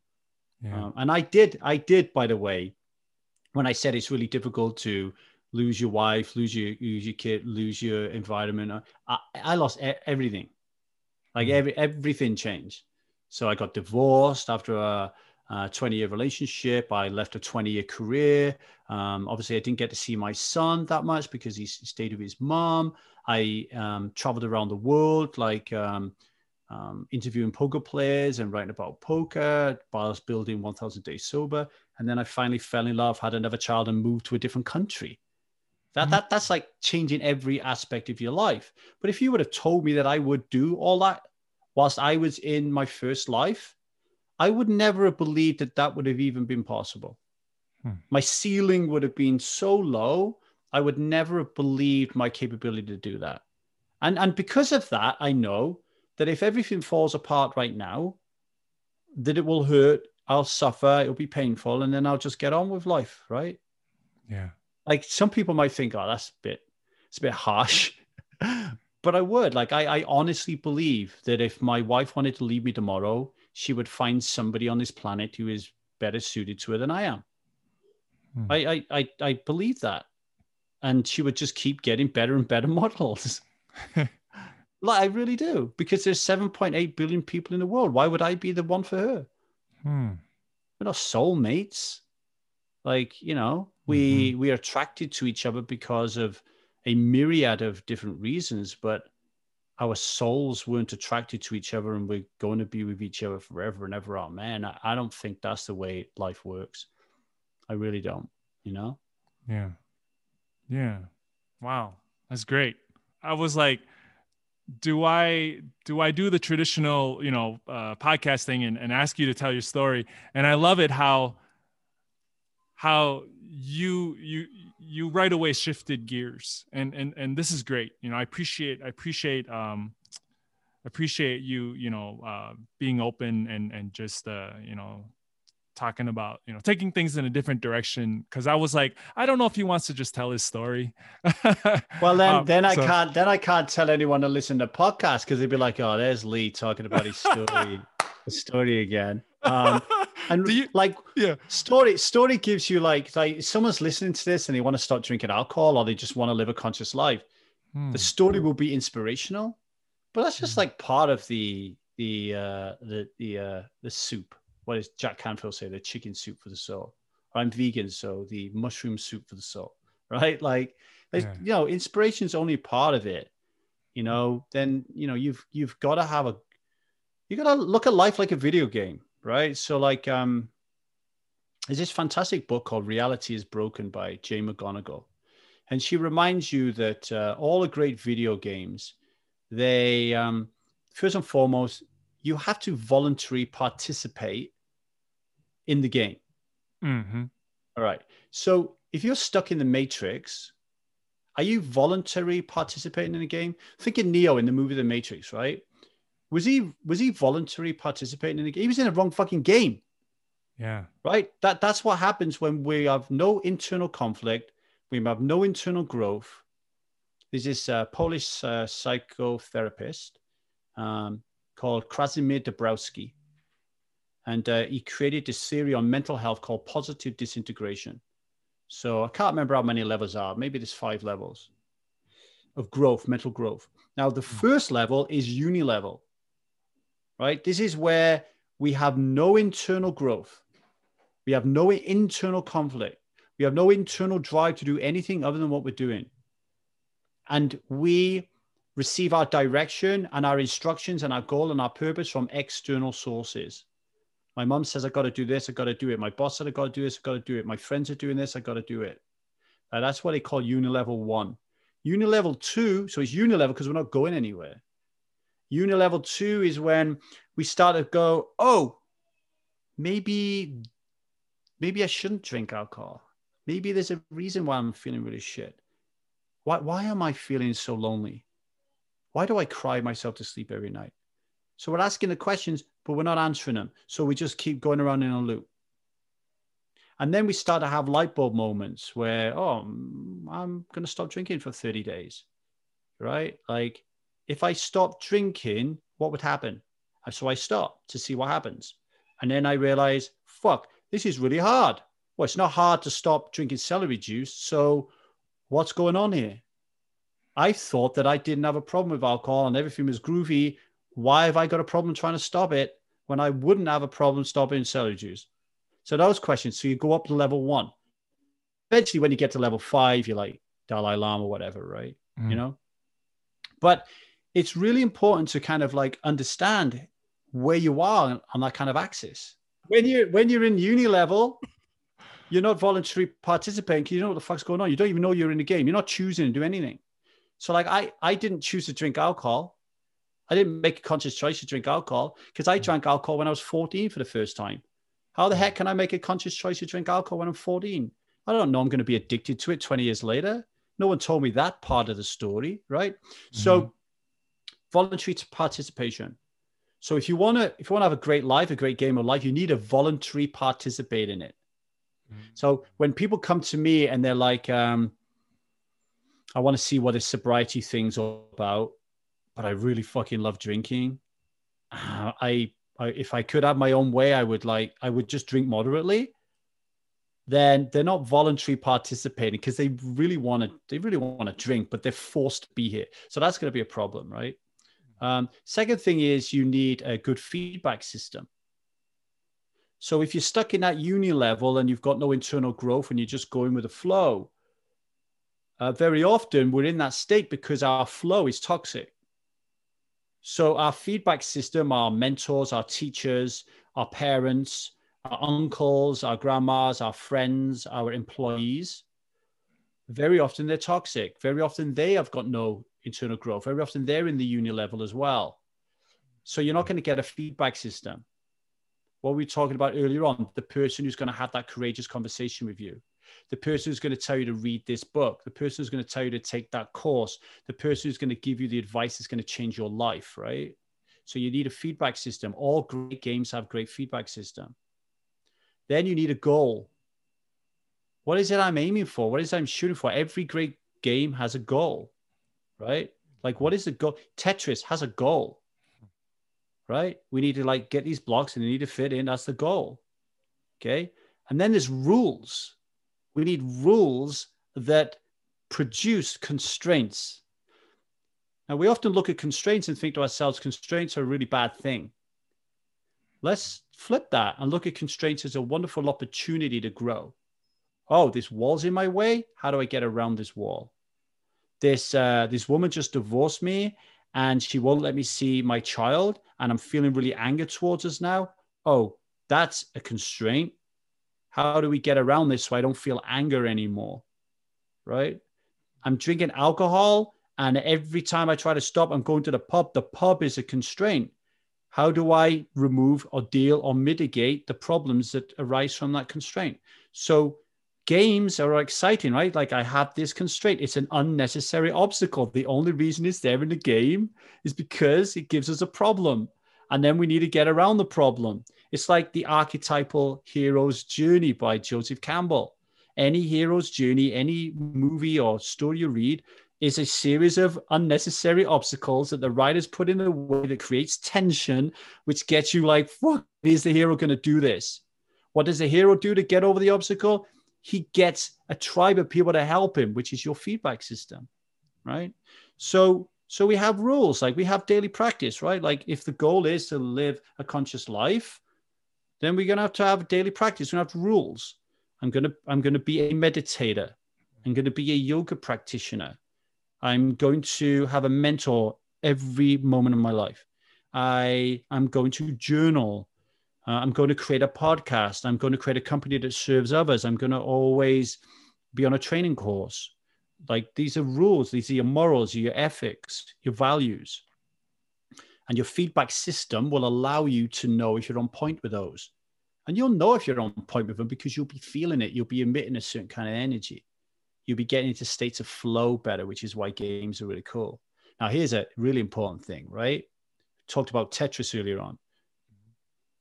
Yeah. Um, and I did, I did, by the way, when I said it's really difficult to lose your wife, lose your lose your kid, lose your environment, uh, I, I lost everything. Like mm. every everything changed. So I got divorced after a, a 20 year relationship. I left a 20 year career. Um, obviously, I didn't get to see my son that much because he stayed with his mom. I um, traveled around the world, like um, um interviewing poker players and writing about poker whilst building 1000 Days Sober and then I finally fell in love, had another child, and moved to a different country. That, mm-hmm. that that's like changing every aspect of your life. But if you would have told me that I would do all that whilst I was in my first life, I would never have believed that that would have even been possible. Hmm. My ceiling would have been so low, I would never have believed my capability to do that. And, and because of that, I know that if everything falls apart right now, that it will hurt I'll suffer, it'll be painful, and then I'll just get on with life, right? Yeah. Like some people might think, oh, that's a bit, it's a bit harsh. <laughs> but I would. Like I, I honestly believe that if my wife wanted to leave me tomorrow, she would find somebody on this planet who is better suited to her than I am. Hmm. I, I, I, I believe that. And she would just keep getting better and better <laughs> models. <laughs> like I really do, because there's 7.8 billion people in the world. Why would I be the one for her? Hmm. We're not soulmates. Like, you know, we mm-hmm. we are attracted to each other because of a myriad of different reasons, but our souls weren't attracted to each other and we're going to be with each other forever and ever. Oh man, I, I don't think that's the way life works. I really don't, you know? Yeah. Yeah. Wow. That's great. I was like, do I do I do the traditional you know uh, podcasting and, and ask you to tell your story? And I love it how how you you you right away shifted gears and and and this is great. You know I appreciate I appreciate um appreciate you you know uh, being open and and just uh, you know talking about you know taking things in a different direction because i was like i don't know if he wants to just tell his story <laughs> well then um, then i so. can't then i can't tell anyone to listen to podcast because they'd be like oh there's lee talking about his <laughs> story the story again um <laughs> and you, like yeah story story gives you like like someone's listening to this and they want to start drinking alcohol or they just want to live a conscious life hmm. the story will be inspirational but that's just hmm. like part of the the uh the the uh the soup what does Jack Canfield say? The chicken soup for the soul. I'm vegan, so the mushroom soup for the soul. <laughs> Right? Like, yeah. you know, inspiration is only part of it. You know, then you know you've you've got to have a you got to look at life like a video game, right? So like, um, there's this fantastic book called Reality is Broken by Jane McGonigal. And she reminds you that uh, all the great video games, they, um, first and foremost, you have to voluntarily participate in the game. Mm-hmm. All right. So if you're stuck in the matrix, are you voluntarily participating in the game? Think of Neo in the movie The Matrix, right? Was he was he voluntarily participating in the game? He was in the wrong fucking game. Yeah. Right? That that's what happens when we have no internal conflict, we have no internal growth. there's this uh, Polish uh, psychotherapist um, called Krasimir Dabrowski. And uh, he created this theory on mental health called positive disintegration. So I can't remember how many levels are. Maybe there's five levels of growth, mental growth. Now, the hmm. first level is uni level, right? This is where we have no internal growth. We have no internal conflict. We have no internal drive to do anything other than what we're doing. And we receive our direction and our instructions and our goal and our purpose from external sources. My mom says, I got to do this, I got to do it. My boss said, I got to do this, I got to do it. My friends are doing this, I got to do it. Uh, that's what they call unilevel one. Unilevel two, so it's unilevel because we're not going anywhere. Unilevel two is when we start to go, oh, maybe, maybe I shouldn't drink alcohol. Maybe there's a reason why I'm feeling really shit. Why, why am I feeling so lonely? Why do I cry myself to sleep every night? So we're asking the questions, but we're not answering them. So we just keep going around in a loop. And then we start to have light bulb moments where, oh, mm, I'm going to stop drinking for 30 days, right? Like if I stop drinking, what would happen? So I stop to see what happens. And then I realize, fuck, this is really hard. Well, it's not hard to stop drinking celery juice. So what's going on here? I thought that I didn't have a problem with alcohol and everything was groovy. Why have I got a problem trying to stop it when I wouldn't have a problem stopping celery juice? So those questions. So you go up to level one. Eventually, when you get to level five, you're like Dalai Lama, or whatever, right? Mm. You know. But it's really important to kind of like understand where you are on that kind of axis. When you're when you're in uni level, you're not voluntarily participating because you know what the fuck's going on. You don't even know you're in the game. You're not choosing to do anything. So like I I didn't choose to drink alcohol. I didn't make a conscious choice to drink alcohol because I drank alcohol when I was 14 for the first time. How the heck can I make a conscious choice to drink alcohol when I'm 14? I don't know I'm going to be addicted to it 20 years later. No one told me that part of the story, right? Mm-hmm. So voluntary participation. So if you want to if you want to have a great life, a great game of life, you need a voluntary participate in it. Mm-hmm. So when people come to me and they're like, um, I want to see what this sobriety thing's all about, but I really fucking love drinking. Uh, I, I, if I could have my own way, I would like, I would just drink moderately. Then they're not voluntary participating because they really want to, they really want to drink, but they're forced to be here. So that's going to be a problem, right? Um, second thing is you need a good feedback system. So if you're stuck in that uni level and you've got no internal growth and you're just going with the flow, uh, very often we're in that state because our flow is toxic. So our feedback system, our mentors, our teachers, our parents, our uncles, our grandmas, our friends, our employees, very often they're toxic. Very often they have got no internal growth. Very often they're in the uni level as well. So you're not mm. going to get a feedback system. What we were talking about earlier on the person who's going to have that courageous conversation with you. The person who's going to tell you to read this book. The person who's going to tell you to take that course. The person who's going to give you the advice that's going to change your life right? So you need a feedback system. All great games have great feedback system. Then you need a goal. What is it i'm aiming for? What is it i'm shooting for? Every great game has a goal right like what is the goal tetris has a goal right? We need to like get these blocks and they need to fit in. That's the goal. Okay. And then there's rules. We need rules that produce constraints. Now, we often look at constraints and think to ourselves, constraints are a really bad thing. Let's flip that and look at constraints as a wonderful opportunity to grow. Oh, this wall's in my way. How do I get around this wall? This uh, this woman just divorced me, and she won't let me see my child and I'm feeling really anger towards us now. Oh, that's a constraint. How do we get around this so I don't feel anger anymore? Right? I'm drinking alcohol and every time I try to stop, I'm going to the pub. The pub is a constraint. How do I remove or deal or mitigate the problems that arise from that constraint? So games are exciting, right? Like I have this constraint. It's an unnecessary obstacle. The only reason it's there in the game is because it gives us a problem. And then we need to get around the problem. It's like the archetypal hero's journey by Joseph Campbell. Any hero's journey, any movie or story you read, is a series of unnecessary obstacles that the writers put in the way that creates tension, which gets you like, fuck, is the hero going to do this? What does the hero do to get over the obstacle? He gets a tribe of people to help him, which is your feedback system, right? So, so we have rules, like we have daily practice, right? Like if the goal is to live a conscious life, then we're gonna have to have daily practice. Gonna have rules. I'm gonna I'm gonna be a meditator. I'm gonna be a yoga practitioner. I'm going to have a mentor every moment of my life. I am going to journal. Uh, I'm going to create a podcast. I'm going to create a company that serves others. I'm going to always be on a training course. Like these are rules, these are your morals, your ethics, your values. And your feedback system will allow you to know if you're on point with those. And you'll know if you're on point with them because you'll be feeling it. You'll be emitting a certain kind of energy you'll be getting into states of flow better, which is why games are really cool. Now, here's a really important thing, right? Talked about Tetris earlier on.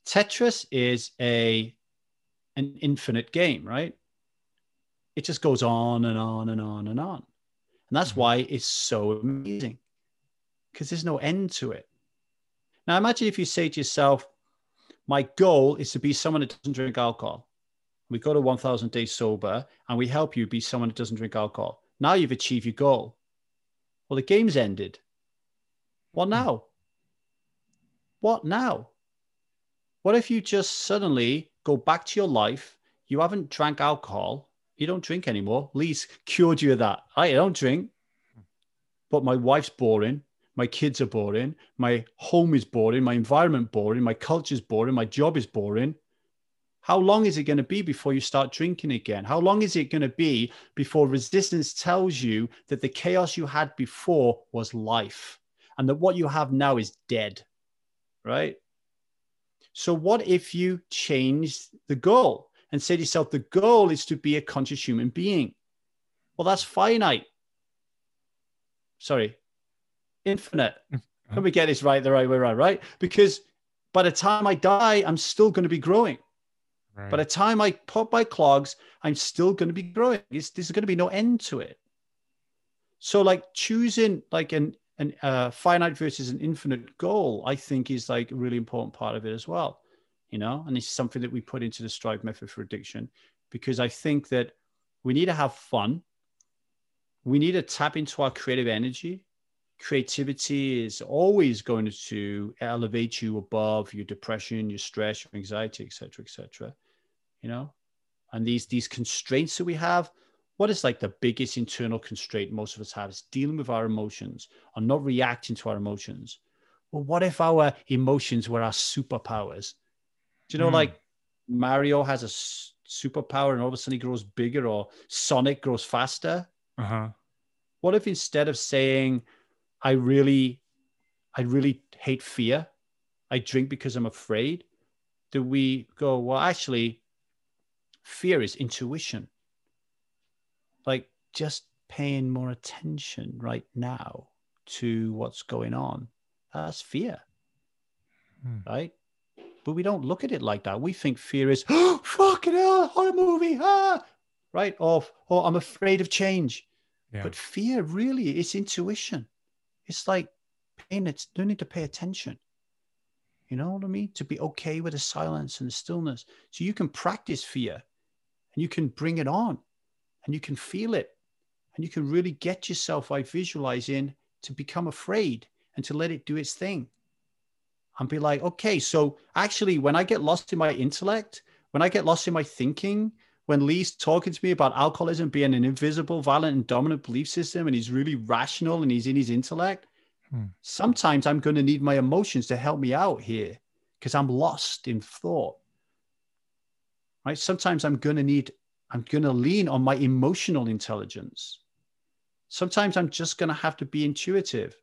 Tetris is a an infinite game, right? It just goes on and on and on and on. And that's mm-hmm. why it's so amazing because there's no end to it. Now, imagine if you say to yourself, My goal is to be someone that doesn't drink alcohol we go to 1000 days sober and we help you be someone that doesn't drink alcohol. Now you've achieved your goal. Well, the game's ended. What hmm. now? What now? What if you just suddenly go back to your life? You haven't drank alcohol. You don't drink anymore. Lee's cured you of that. I don't drink, but my wife's boring. My kids are boring. My home is boring. My environment boring. My culture is boring. My job is boring. How long is it going to be before you start drinking again? How long is it going to be before resistance tells you that the chaos you had before was life and that what you have now is dead? Right? So, what if you change the goal and say to yourself, the goal is to be a conscious human being? Well, that's finite. Sorry, infinite. <laughs> Uh-huh. Let me get this right the right way around, right? Because by the time I die, I'm still going to be growing. Right. By the time I pop my clogs, I'm still going to be growing. It's, there's going to be no end to it. So, like choosing like an an uh, finite versus an infinite goal, I think is like a really important part of it as well. You know, and it's something that we put into the Strive method for addiction because I think that we need to have fun. We need to tap into our creative energy creativity is always going to elevate you above your depression, your stress, your anxiety, etc., etc. You know, and these these constraints that we have. What is like the biggest internal constraint most of us have is dealing with our emotions or not reacting to our emotions. Well, what if our emotions were our superpowers? Do you know, mm. like Mario has a superpower and all of a sudden he grows bigger, or Sonic grows faster? Uh-huh. What if instead of saying, I really, I really hate fear. I drink because I'm afraid. Do we go, well, actually, fear is intuition. Like just paying more attention right now to what's going on. That's fear. Hmm. Right? But we don't look at it like that. We think fear is, oh, fucking hell, horror movie, ah, right? Or, or I'm afraid of change. Yeah. But fear really is intuition. It's like paying it, need to pay attention. You know what I mean? To be okay with the silence and the stillness. So you can practice fear and you can bring it on and you can feel it and you can really get yourself by visualizing to become afraid and to let it do its thing and be like, okay, so actually, when I get lost in my intellect, when I get lost in my thinking, when Lee's talking to me about alcoholism being an invisible, violent, and dominant belief system, and he's really rational and he's in his intellect, hmm. sometimes I'm going to need my emotions to help me out here because I'm lost in thought. Right? Sometimes I'm going to need, I'm going to lean on my emotional intelligence. Sometimes I'm just going to have to be intuitive.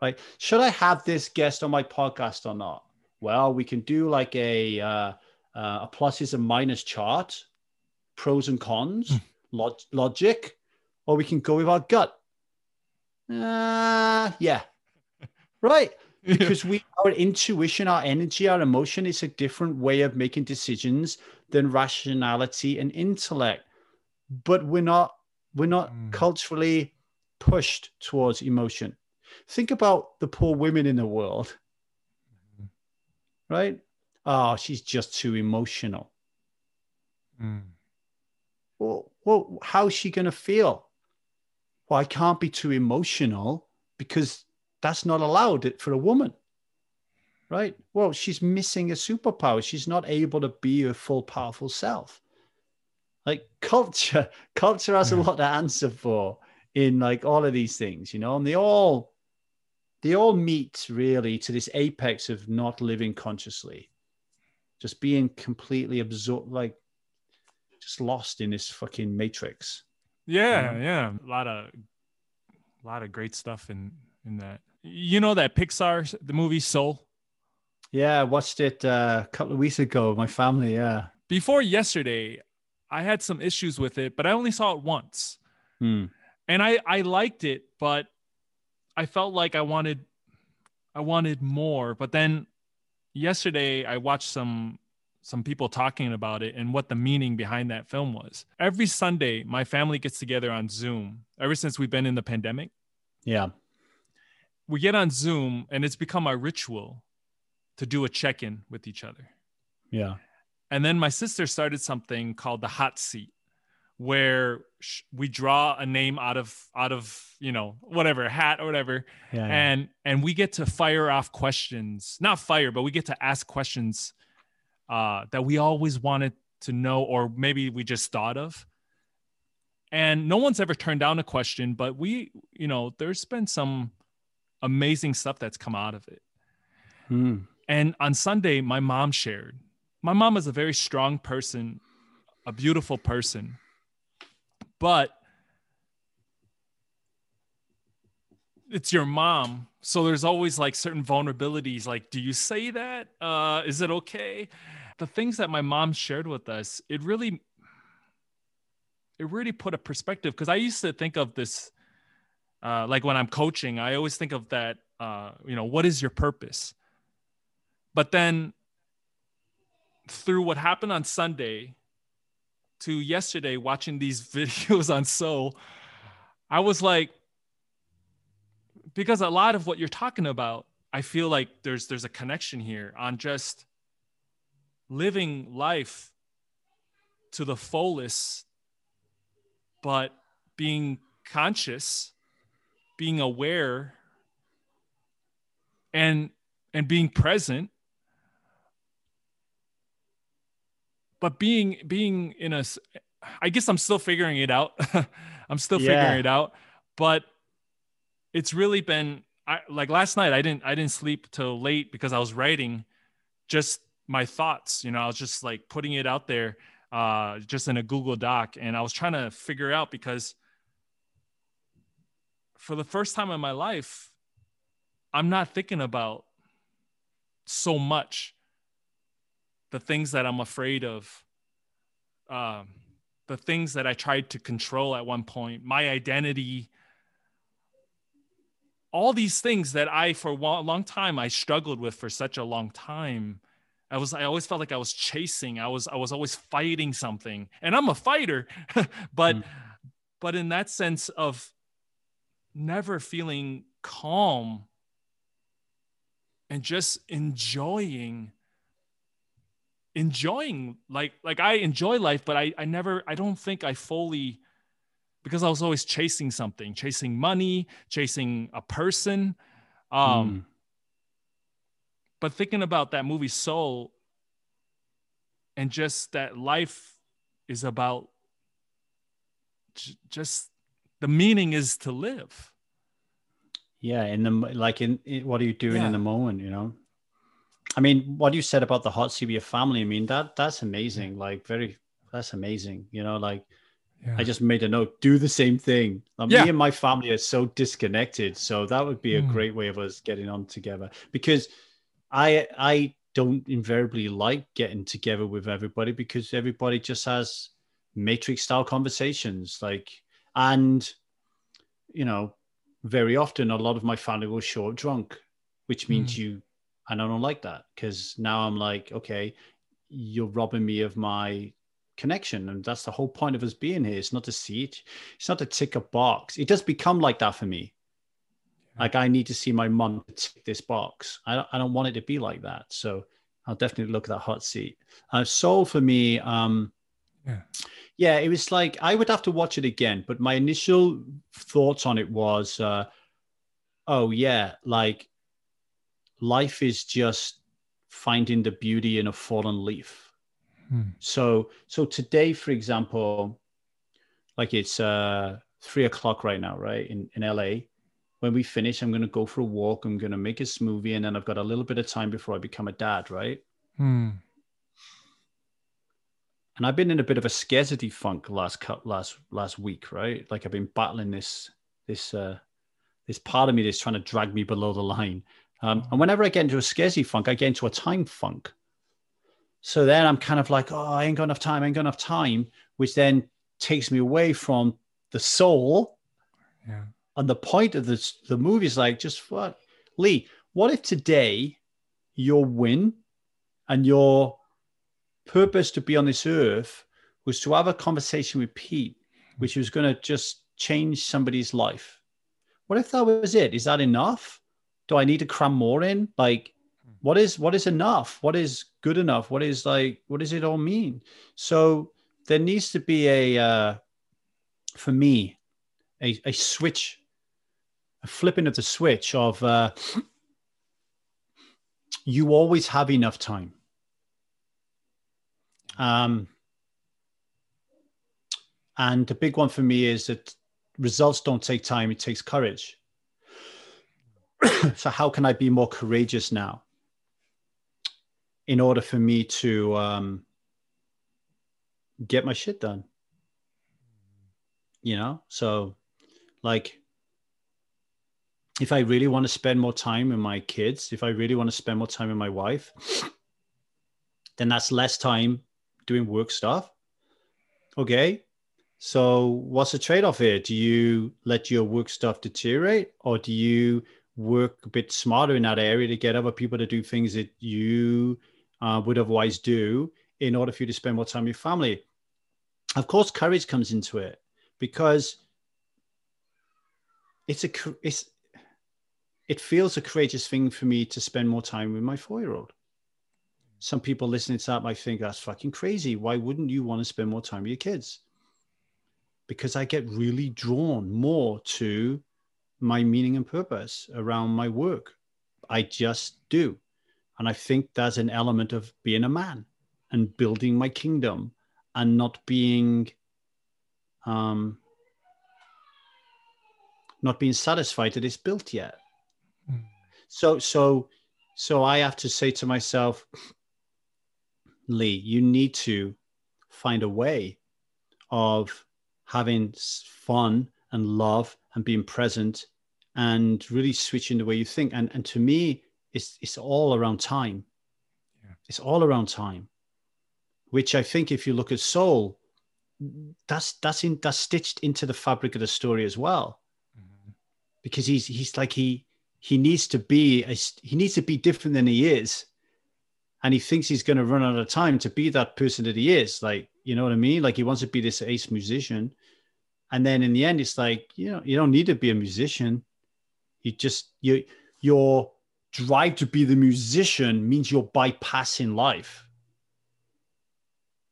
Right? Should I have this guest on my podcast or not? Well, we can do like a, uh, uh, a pluses and minus chart, pros and cons, hmm. log- logic, or we can go with our gut. Uh, yeah, <laughs> right. <laughs> Because we, our intuition, our energy, our emotion is a different way of making decisions than rationality and intellect. But we're not, we're not mm. culturally pushed towards emotion. Think about the poor women in the world, right? Oh, she's just too emotional. Mm. Well, well, how's she going to feel? Well, I can't be too emotional because that's not allowed for a woman, right? Well, she's missing a superpower. She's not able to be her full, powerful self. Like culture, <laughs> culture has a hmm. lot to answer for in like all of these things, you know, and they all they all meet really to this apex of not living consciously, just being completely absorbed, like just lost in this fucking matrix. Yeah, yeah, a lot of a lot of great stuff in in that. You know that Pixar the movie Soul. Yeah, I watched it uh, a couple of weeks ago. My family, yeah. Before yesterday, I had some issues with it, but I only saw it once. Hmm. And I I liked it, but I felt like I wanted I wanted more. But then yesterday I watched some some people talking about it and what the meaning behind that film was. Every Sunday, my family gets together on Zoom ever since we've been in the pandemic. Yeah. We get on Zoom and it's become our ritual to do a check in with each other. Yeah. And then my sister started something called the hot seat where we draw a name out of out of you know whatever hat or whatever yeah, yeah. and and we get to fire off questions not fire but we get to ask questions uh, that we always wanted to know, or maybe we just thought of. And no one's ever turned down a question, but we, you know, there's been some amazing stuff that's come out of it. Hmm. And on Sunday, my mom shared. My mom is a very strong person, a beautiful person, but it's your mom. So there's always like certain vulnerabilities like do you say that? Uh is it okay? The things that my mom shared with us it really it really put a perspective because i used to think of this uh like when i'm coaching i always think of that uh you know what is your purpose but then through what happened on sunday to yesterday watching these <laughs> videos on soul i was like because a lot of what you're talking about i feel like there's there's a connection here on just living life to the fullest but being conscious being aware and and being present but being being in a i guess i'm still figuring it out <laughs> i'm still Yeah. figuring it out but it's really been I, like last night i didn't i didn't sleep till late because i was writing just my thoughts you know i was just like putting it out there uh just in a google doc and i was trying to figure out because for the first time in my life i'm not thinking about so much the things that i'm afraid of um the things that i tried to control at one point my identity all these things that I, for a long time, I struggled with for such a long time. I was, I always felt like I was chasing. I was, I was always fighting something, and I'm a fighter, <laughs> but, Mm. but in that sense of never feeling calm and just enjoying, enjoying like, like I enjoy life, but I, I never, I don't think I fully because I was always chasing something, chasing money, chasing a person. Um, Hmm. But thinking about that movie Soul and just that life is about j- just the meaning is to live. yeah in the like in, in what are you doing Yeah. in the moment you know i mean what you said about the hot your family i mean that that's amazing like very that's amazing you know like i just made a note do the same thing like, Yeah. me and my family are so disconnected so that would be a Mm. great way of us getting on together because i i don't invariably like getting together with everybody because everybody just has matrix style conversations like and you know very often a lot of my family will show up drunk which means you and i don't like that because now i'm like okay you're robbing me of my connection. And that's the whole point of us being here. It's not to see it. It's not to tick a box. It does become like that for me. Like I need to see my mom tick this box. I don't, I don't want it to be like that. So I'll definitely look at that hot seat. Uh, Soul for me, um, Yeah. yeah, it was like I would have to watch it again. But my initial thoughts on it was, uh, oh yeah, like life is just finding the beauty in a fallen leaf. Hmm. So so today, for example, like it's uh three o'clock right now, right? In in LA. When we finish, I'm gonna go for a walk, I'm gonna make a smoothie, and then I've got a little bit of time before I become a dad, right? Hmm. And I've been in a bit of a scarcity funk last cut last last week, right? Like I've been battling this this uh this part of me that's trying to drag me below the line. Um, and whenever I get into a scarcity funk, I get into a time funk. So then I'm kind of like, oh, I ain't got enough time, I ain't got enough time, which then takes me away from the soul. Yeah. And the point of this, the movie is like, just what, Lee, what if today your win and your purpose to be on this earth was to have a conversation with Pete, which was going to just change somebody's life? What if that was it? Is that enough? Do I need to cram more in? Like, what is what is enough? What is good enough? What is like? What does it all mean? So there needs to be a, uh, for me, a, a switch, a flipping of the switch of uh, <clears throat> you always have enough time. Um, and the big one for me is that results don't take time, it takes courage. <coughs> so, how can I be more courageous now in order for me to um, get my shit done? You know, so like if I really want to spend more time with my kids, if I really want to spend more time with my wife, <coughs> then that's less time doing work stuff. Okay. So what's the trade-off here? Do you let your work stuff deteriorate or do you work a bit smarter in that area to get other people to do things that you uh, would otherwise do in order for you to spend more time with your family? Of course, courage comes into it because it's a it's it feels a courageous thing for me to spend more time with my four-year-old. Some people listening to that might think that's fucking crazy. Why wouldn't you want to spend more time with your kids? Because I get really drawn more to my meaning and purpose around my work. I just do. And I think that's an element of being a man and building my kingdom and not being um not being satisfied that it's built yet. Mm. So so so I have to say to myself, Lee, you need to find a way of having fun and love and being present and really switching the way you think. And and to me, it's it's all around time. Yeah. It's all around time. Which I think if you look at soul, that's that's in that's stitched into the fabric of the story as well. Mhm. Because he's he's like he he needs to be a, he needs to be different than he is and he thinks he's going to run out of time to be that person that he is like you know what i mean like he wants to be this ace musician and then in the end it's like you know you don't need to be a musician you just you your drive to be the musician means you're bypassing life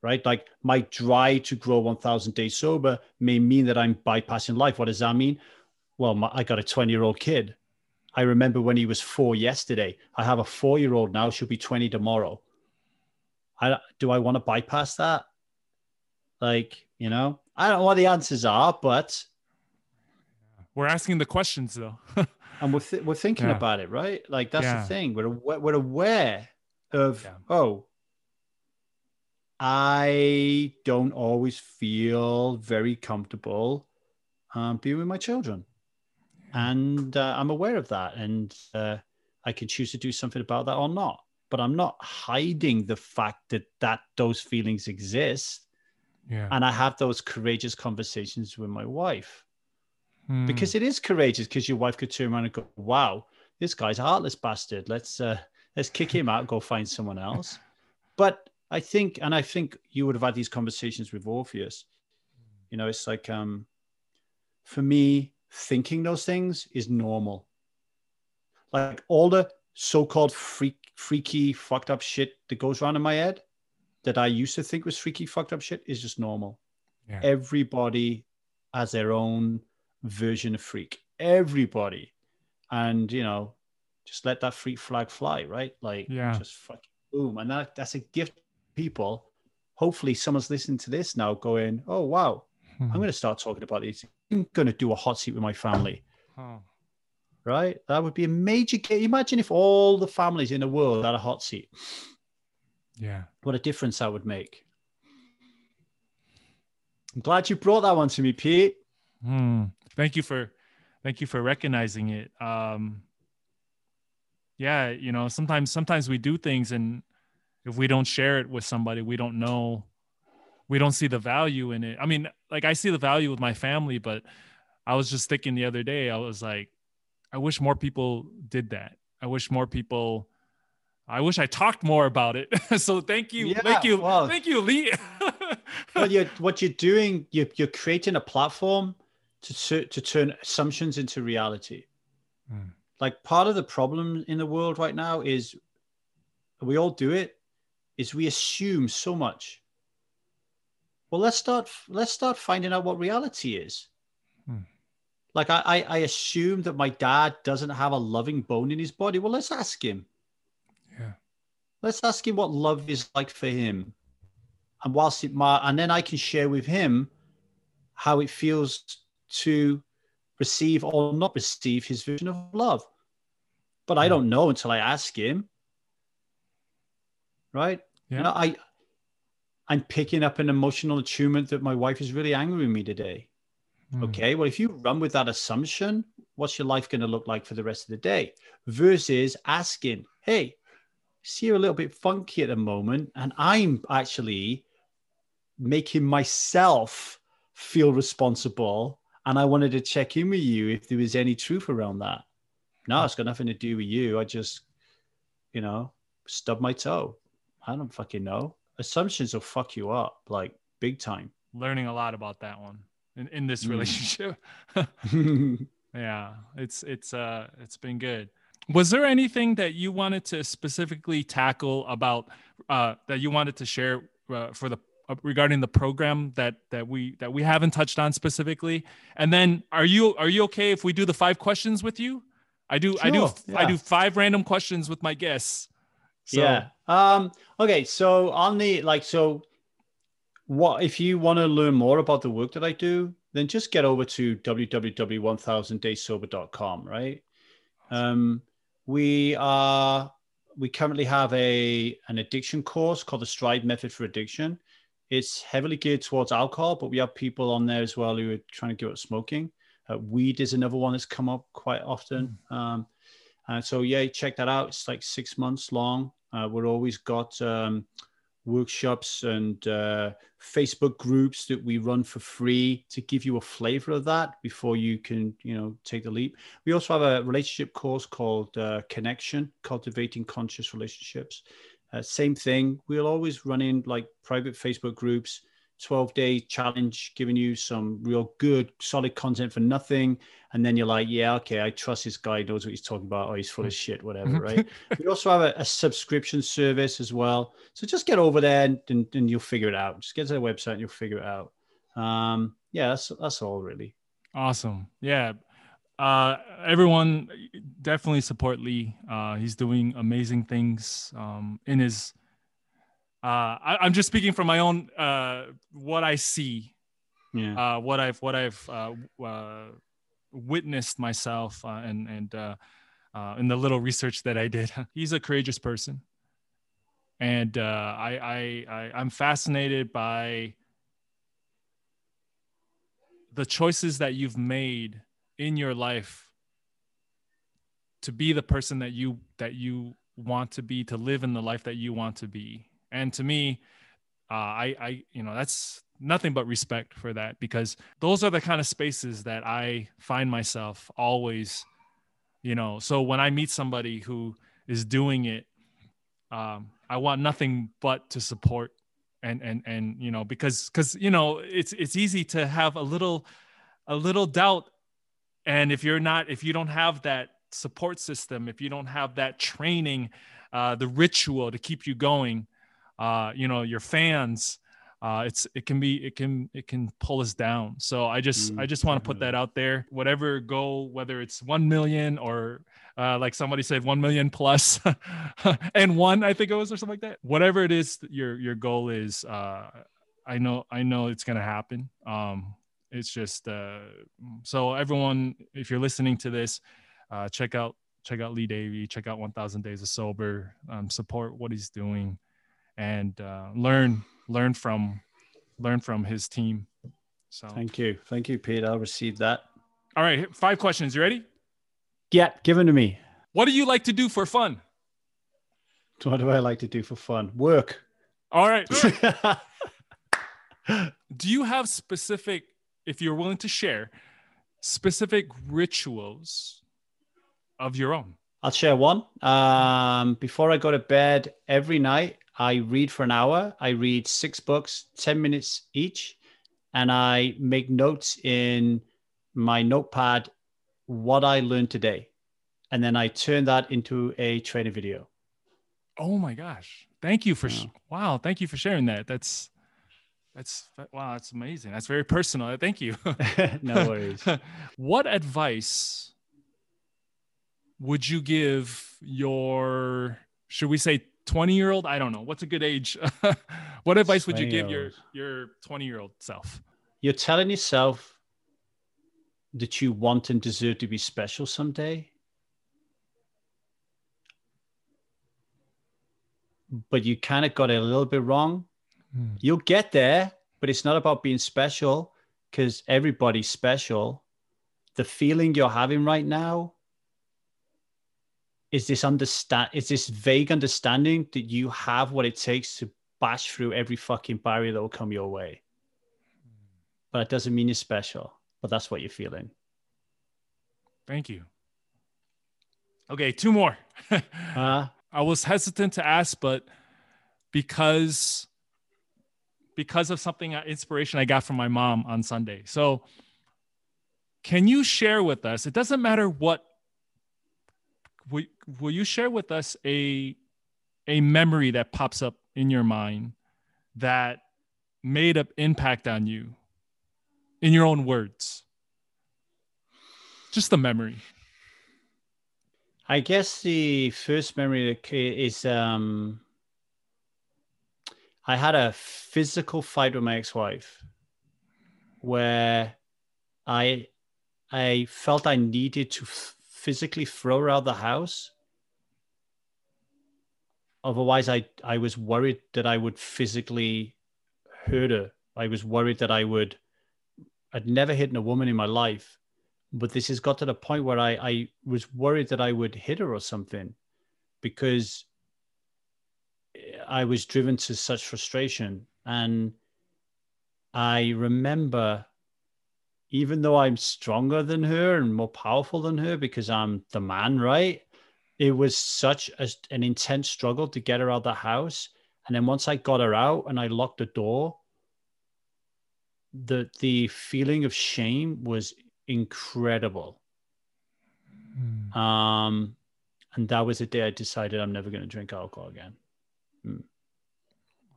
right like my drive to grow 1000 days sober may mean that i'm bypassing life what does that mean well my, i got a 20 year old kid I remember when he was four yesterday. I have a four year old now. She'll be 20 tomorrow. I, do I want to bypass that? Like, you know, I don't know what the answers are, but We're asking the questions though. <laughs> and we're, th- we're thinking Yeah. about it, right? Like, that's Yeah. the thing. We're, awa- we're aware of, Yeah. oh, I don't always feel very comfortable um, being with my children. and uh, I'm aware of that, and uh, I can choose to do something about that or not. But I'm not hiding the fact that that those feelings exist, yeah. and I have those courageous conversations with my wife Hmm. because it is courageous. Because your wife could turn around and go, "Wow, this guy's a heartless bastard. Let's uh, let's kick him out go find someone else." <laughs> But I think, and I think you would have had these conversations with Orpheus. You know, it's like, um, for me, thinking those things is normal. Like all the so-called freak, freaky, fucked up shit that goes around in my head that I used to think was freaky, fucked up shit is just normal. Yeah. Everybody has their own version of freak. Everybody, and you know, just let that freak flag fly, right? Like, Yeah. just fucking boom, and that that's a gift. People, hopefully, someone's listening to this now, going, "Oh wow, Hmm. I'm going to start talking about these. I'm going to do a hot seat with my family." Oh, right? That would be a major. ga- Imagine if all the families in the world had a hot seat. yeah. What a difference that would make. I'm glad you brought that one to me, Pete. Hmm. Thank you for, thank you for recognizing it. Um, yeah, you know, sometimes sometimes we do things, and if we don't share it with somebody, we don't know, we don't see the value in it. I mean, like I see the value with my family, but I was just thinking the other day, I was like, I wish more people did that. I wish more people. I wish I talked more about it. <laughs> so thank you, Yeah, thank you, well- thank you, Lee. <laughs> Well, you're, what you're doing, you're, you're creating a platform to to turn assumptions into reality. Hmm. Like part of the problem in the world right now is, we all do it, is we assume so much. Well, let's start. Let's start finding out what reality is. Hmm. Like I, I, I assume that my dad doesn't have a loving bone in his body. Well, let's ask him. yeah. Let's ask him what love is like for him. And whilst it might, and then I can share with him how it feels to receive or not receive his vision of love. But I don't know until I ask him. Right? Yeah. You know, I I'm picking up an emotional attunement that my wife is really angry with me today. Hmm. Okay. Well, if you run with that assumption, what's your life going to look like for the rest of the day? Versus asking, hey, see you're a little bit funky at the moment, and I'm actually making myself feel responsible. And I wanted to check in with you if there was any truth around that. No, it's got nothing to do with you. I just, you know, stub my toe. I don't fucking know. Assumptions will fuck you up like big time. learning a lot about that one in, in this Mm. relationship. <laughs> <laughs> yeah, it's it's uh it's been good. Was there anything that you wanted to specifically tackle about uh that you wanted to share uh, for the regarding the program that that we that we haven't touched on specifically? And then are you are you okay if we do the five questions with you? I do I do Sure, I do five random questions with my guests. So, yeah. Um, okay. So on the like, so what if you want to learn more about the work that I do, then just get over to www.1000dayssober.com, right? Um, we are we currently have a an addiction course called the Stride Method for Addiction. It's heavily geared towards alcohol, but we have people on there as well who are trying to give up smoking. Uh, weed is another one that's come up quite often. Um, and so, yeah, check that out. It's like six months long. Uh, we're always got um, workshops and uh, Facebook groups that we run for free to give you a flavor of that before you can, you know, take the leap. We also have a relationship course called uh, Connection, Cultivating Conscious Relationships. Uh, same thing. We'll always run in like private Facebook groups, 12 day challenge, giving you some real good, solid content for nothing. And then you're like, yeah, okay, I trust this guy, knows what he's talking about, or he's full of shit, whatever, right? <laughs> we also have a, a subscription service as well. So just get over there and, and, and you'll figure it out. Just get to the website and you'll figure it out. Um, yeah, that's that's all really. Awesome. Yeah. Uh, everyone definitely support Lee. Uh, he's doing amazing things um, in his. Uh, I, I'm just speaking from my own uh, what I see, Yeah. uh, what I've what I've uh, uh, witnessed myself, uh, and and uh, uh, in the little research that I did. <laughs> He's a courageous person, and uh, I, I I I'm fascinated by the choices that you've made in your life to be the person that you that you want to be to live in the life that you want to be. And to me uh, i i you know that's nothing but respect for that because those are the kind of spaces that i find myself always you know. So when i meet somebody who is doing it um, I want nothing but to support and and and you know because because you know it's it's easy to have a little a little doubt and if you're not if you don't have that support system if you don't have that training uh, the ritual to keep you going uh, you know your fans uh, it's it can be it can it can pull us down. So i just mm, i just want to put that out there. Whatever goal whether it's 1 million or uh, like somebody said 1 million plus <laughs> and one i think it was or something like that. Whatever it is your your goal is uh, i know i know it's gonna happen. Um, it's just uh, so everyone if you're listening to this uh, check out check out lee davy check out 1000 days of sober um, support what he's doing and uh, learn learn from learn from his team. So thank you, thank you, Pete. I'll receive that. All right, five questions. You ready? Yeah, give them to me. What do you like to do for fun? <laughs> What do I like to do for fun? Work. All right. <laughs> do you have specific, if you're willing to share, specific rituals of your own? I'll share one. Um, before I go to bed every night, I read for an hour. I read six books, 10 minutes each, and I make notes in my notepad what I learned today. And then I turn that into a training video. Oh my gosh. Thank you for yeah. wow, thank you for sharing that. That's that's wow, that's amazing. That's very personal. Thank you. <laughs> <laughs> no worries. <laughs> what advice would you give your should we say 20 year old i don't know what's a good age what advice would you give your your 20 year old self you're telling yourself that you want and deserve to be special someday but you kind of got it a little bit wrong hmm. you'll get there but it's not about being special because everybody's special the feeling you're having right now is this understand is this vague understanding that you have what it takes to bash through every fucking barrier that will come your way. But it doesn't mean you're special, but that's what you're feeling. Thank you. Okay, two more. <laughs> uh, I was hesitant to ask, but because because of something uh, inspiration I got from my mom on Sunday. So can you share with us? It doesn't matter what will, will you share with us a a memory that pops up in your mind that made an impact on you in your own words just a memory i guess the first memory is um i had a physical fight with my ex-wife where i i felt i needed to physically throw her out the house. Otherwise, I I was worried that I would physically hurt her. I was worried that I would. I'd never hit a woman in my life, but this has got to the point where I I was worried that I would hit her or something, because I was driven to such frustration. And I remember even though I'm stronger than her and more powerful than her because I'm the man, right? It was such a, an intense struggle to get her out of the house. And then once I got her out and I locked the door, the the feeling of shame was incredible. Mm. Um, and that was the day I decided I'm never going to drink alcohol again. Mm.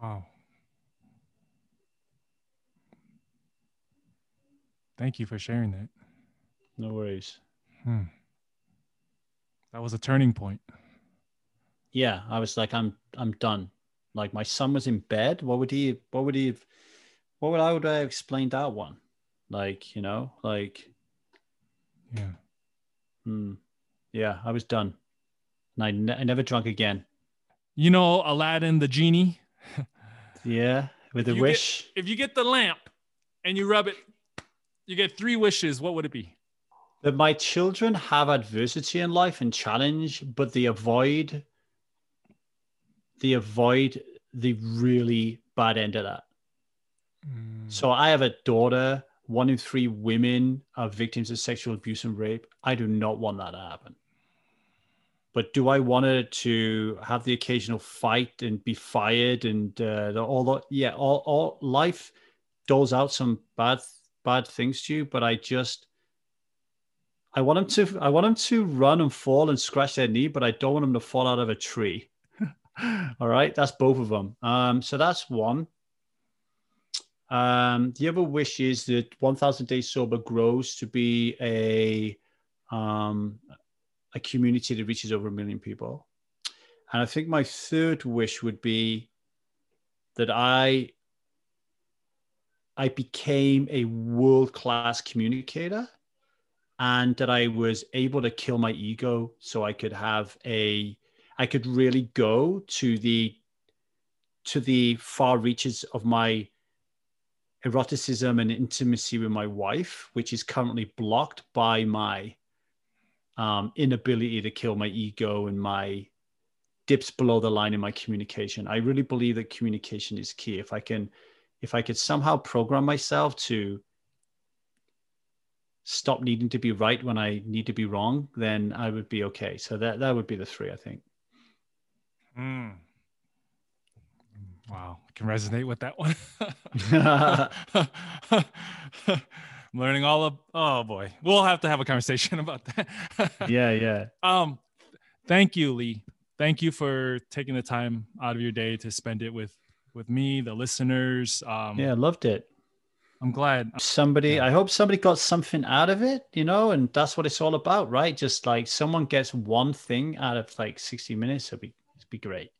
Wow. Thank you for sharing that. No worries. Hmm. That was a turning point. Yeah, I was like, I'm I'm done. Like my son was in bed. What would he? What would he? What would I would I explain that one? Like you know, like yeah, hmm. yeah. I was done, and I, ne- I never drank again. You know, Aladdin the genie. yeah, with a wish. Get, if you get the lamp and you rub it you get three wishes, what would it be? That my children have adversity in life and challenge, but they avoid they avoid the really bad end of that. Mm. So I have a daughter. One in three women are victims of sexual abuse and rape. I do not want that to happen. But do I want to have the occasional fight and be fired and uh, all the yeah all, all life doles out some bad bad things to you, but I just I want them to I want them to run and fall and scratch their knee, but I don't want them to fall out of a tree. <laughs> all right, that's both of them. Um, so that's one. Um, the other wish is that 1000 Days Sober grows to be a um, a community that reaches over a million people. And I think my third wish would be that I I became a world class communicator and that I was able to kill my ego so I could have a I could really go to the to the far reaches of my eroticism and intimacy with my wife, which is currently blocked by my um, inability to kill my ego and my dips below the line in my communication. I really believe that communication is key. If I can, if I could somehow program myself to stop needing to be right when I need to be wrong, then I would be okay. So that that would be the three, I think. Mm. Wow, I can resonate with that one. <laughs> <laughs> <laughs> I'm learning all of oh boy. We'll have to have a conversation <laughs> about that. yeah, yeah. Um thank you, Lee. Thank you for taking the time out of your day to spend it with with me, the listeners. Um Yeah, I loved it. I'm glad. Somebody. I hope somebody got something out of it, you know, and that's what it's all about, right? Just like someone gets one thing out of like 60 minutes, it'll be it'll be great.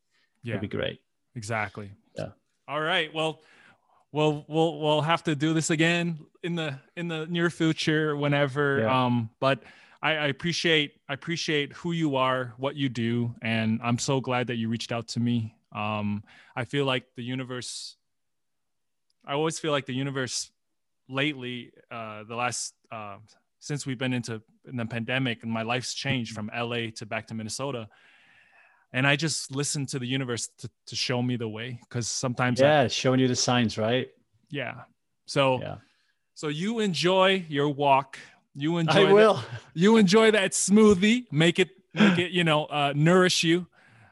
Yeah. It'll be great. Exactly. Yeah. All right. Well, we'll we'll we'll have to do this again in the in the near future whenever yeah. um but I, I appreciate i appreciate who you are what you do and i'm so glad that you reached out to me. Um i feel like the universe i always feel like the universe lately uh the last uh since we've been into in the pandemic and my life's changed from la to back to minnesota and I just listen to the universe to, to show me the way because sometimes yeah, I, showing you the signs, right? Yeah. So yeah. so you enjoy your walk. You enjoy. I will. The, <laughs> you enjoy that smoothie. Make it make it you know uh, nourish you,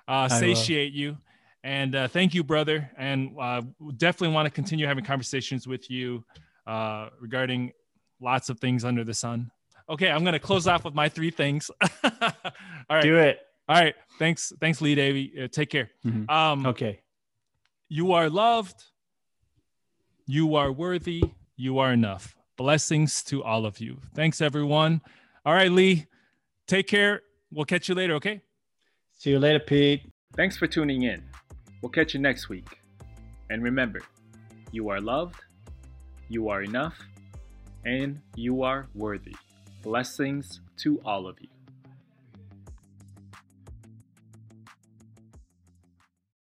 uh, satiate you. And uh, thank you, brother. And uh, definitely want to continue having conversations with you uh, regarding lots of things under the sun. Okay, I'm going to close off with my three things. <laughs> All right. Do it. All right. Thanks. Thanks, Lee Davy. Uh, take care. Mm-hmm. Um, okay. You are loved. You are worthy. You are enough. Blessings to all of you. Thanks, everyone. All right, Lee. Take care. We'll catch you later, okay? See you later, Pete. Thanks for tuning in. We'll catch you next week. And remember, you are loved, you are enough, and you are worthy. Blessings to all of you.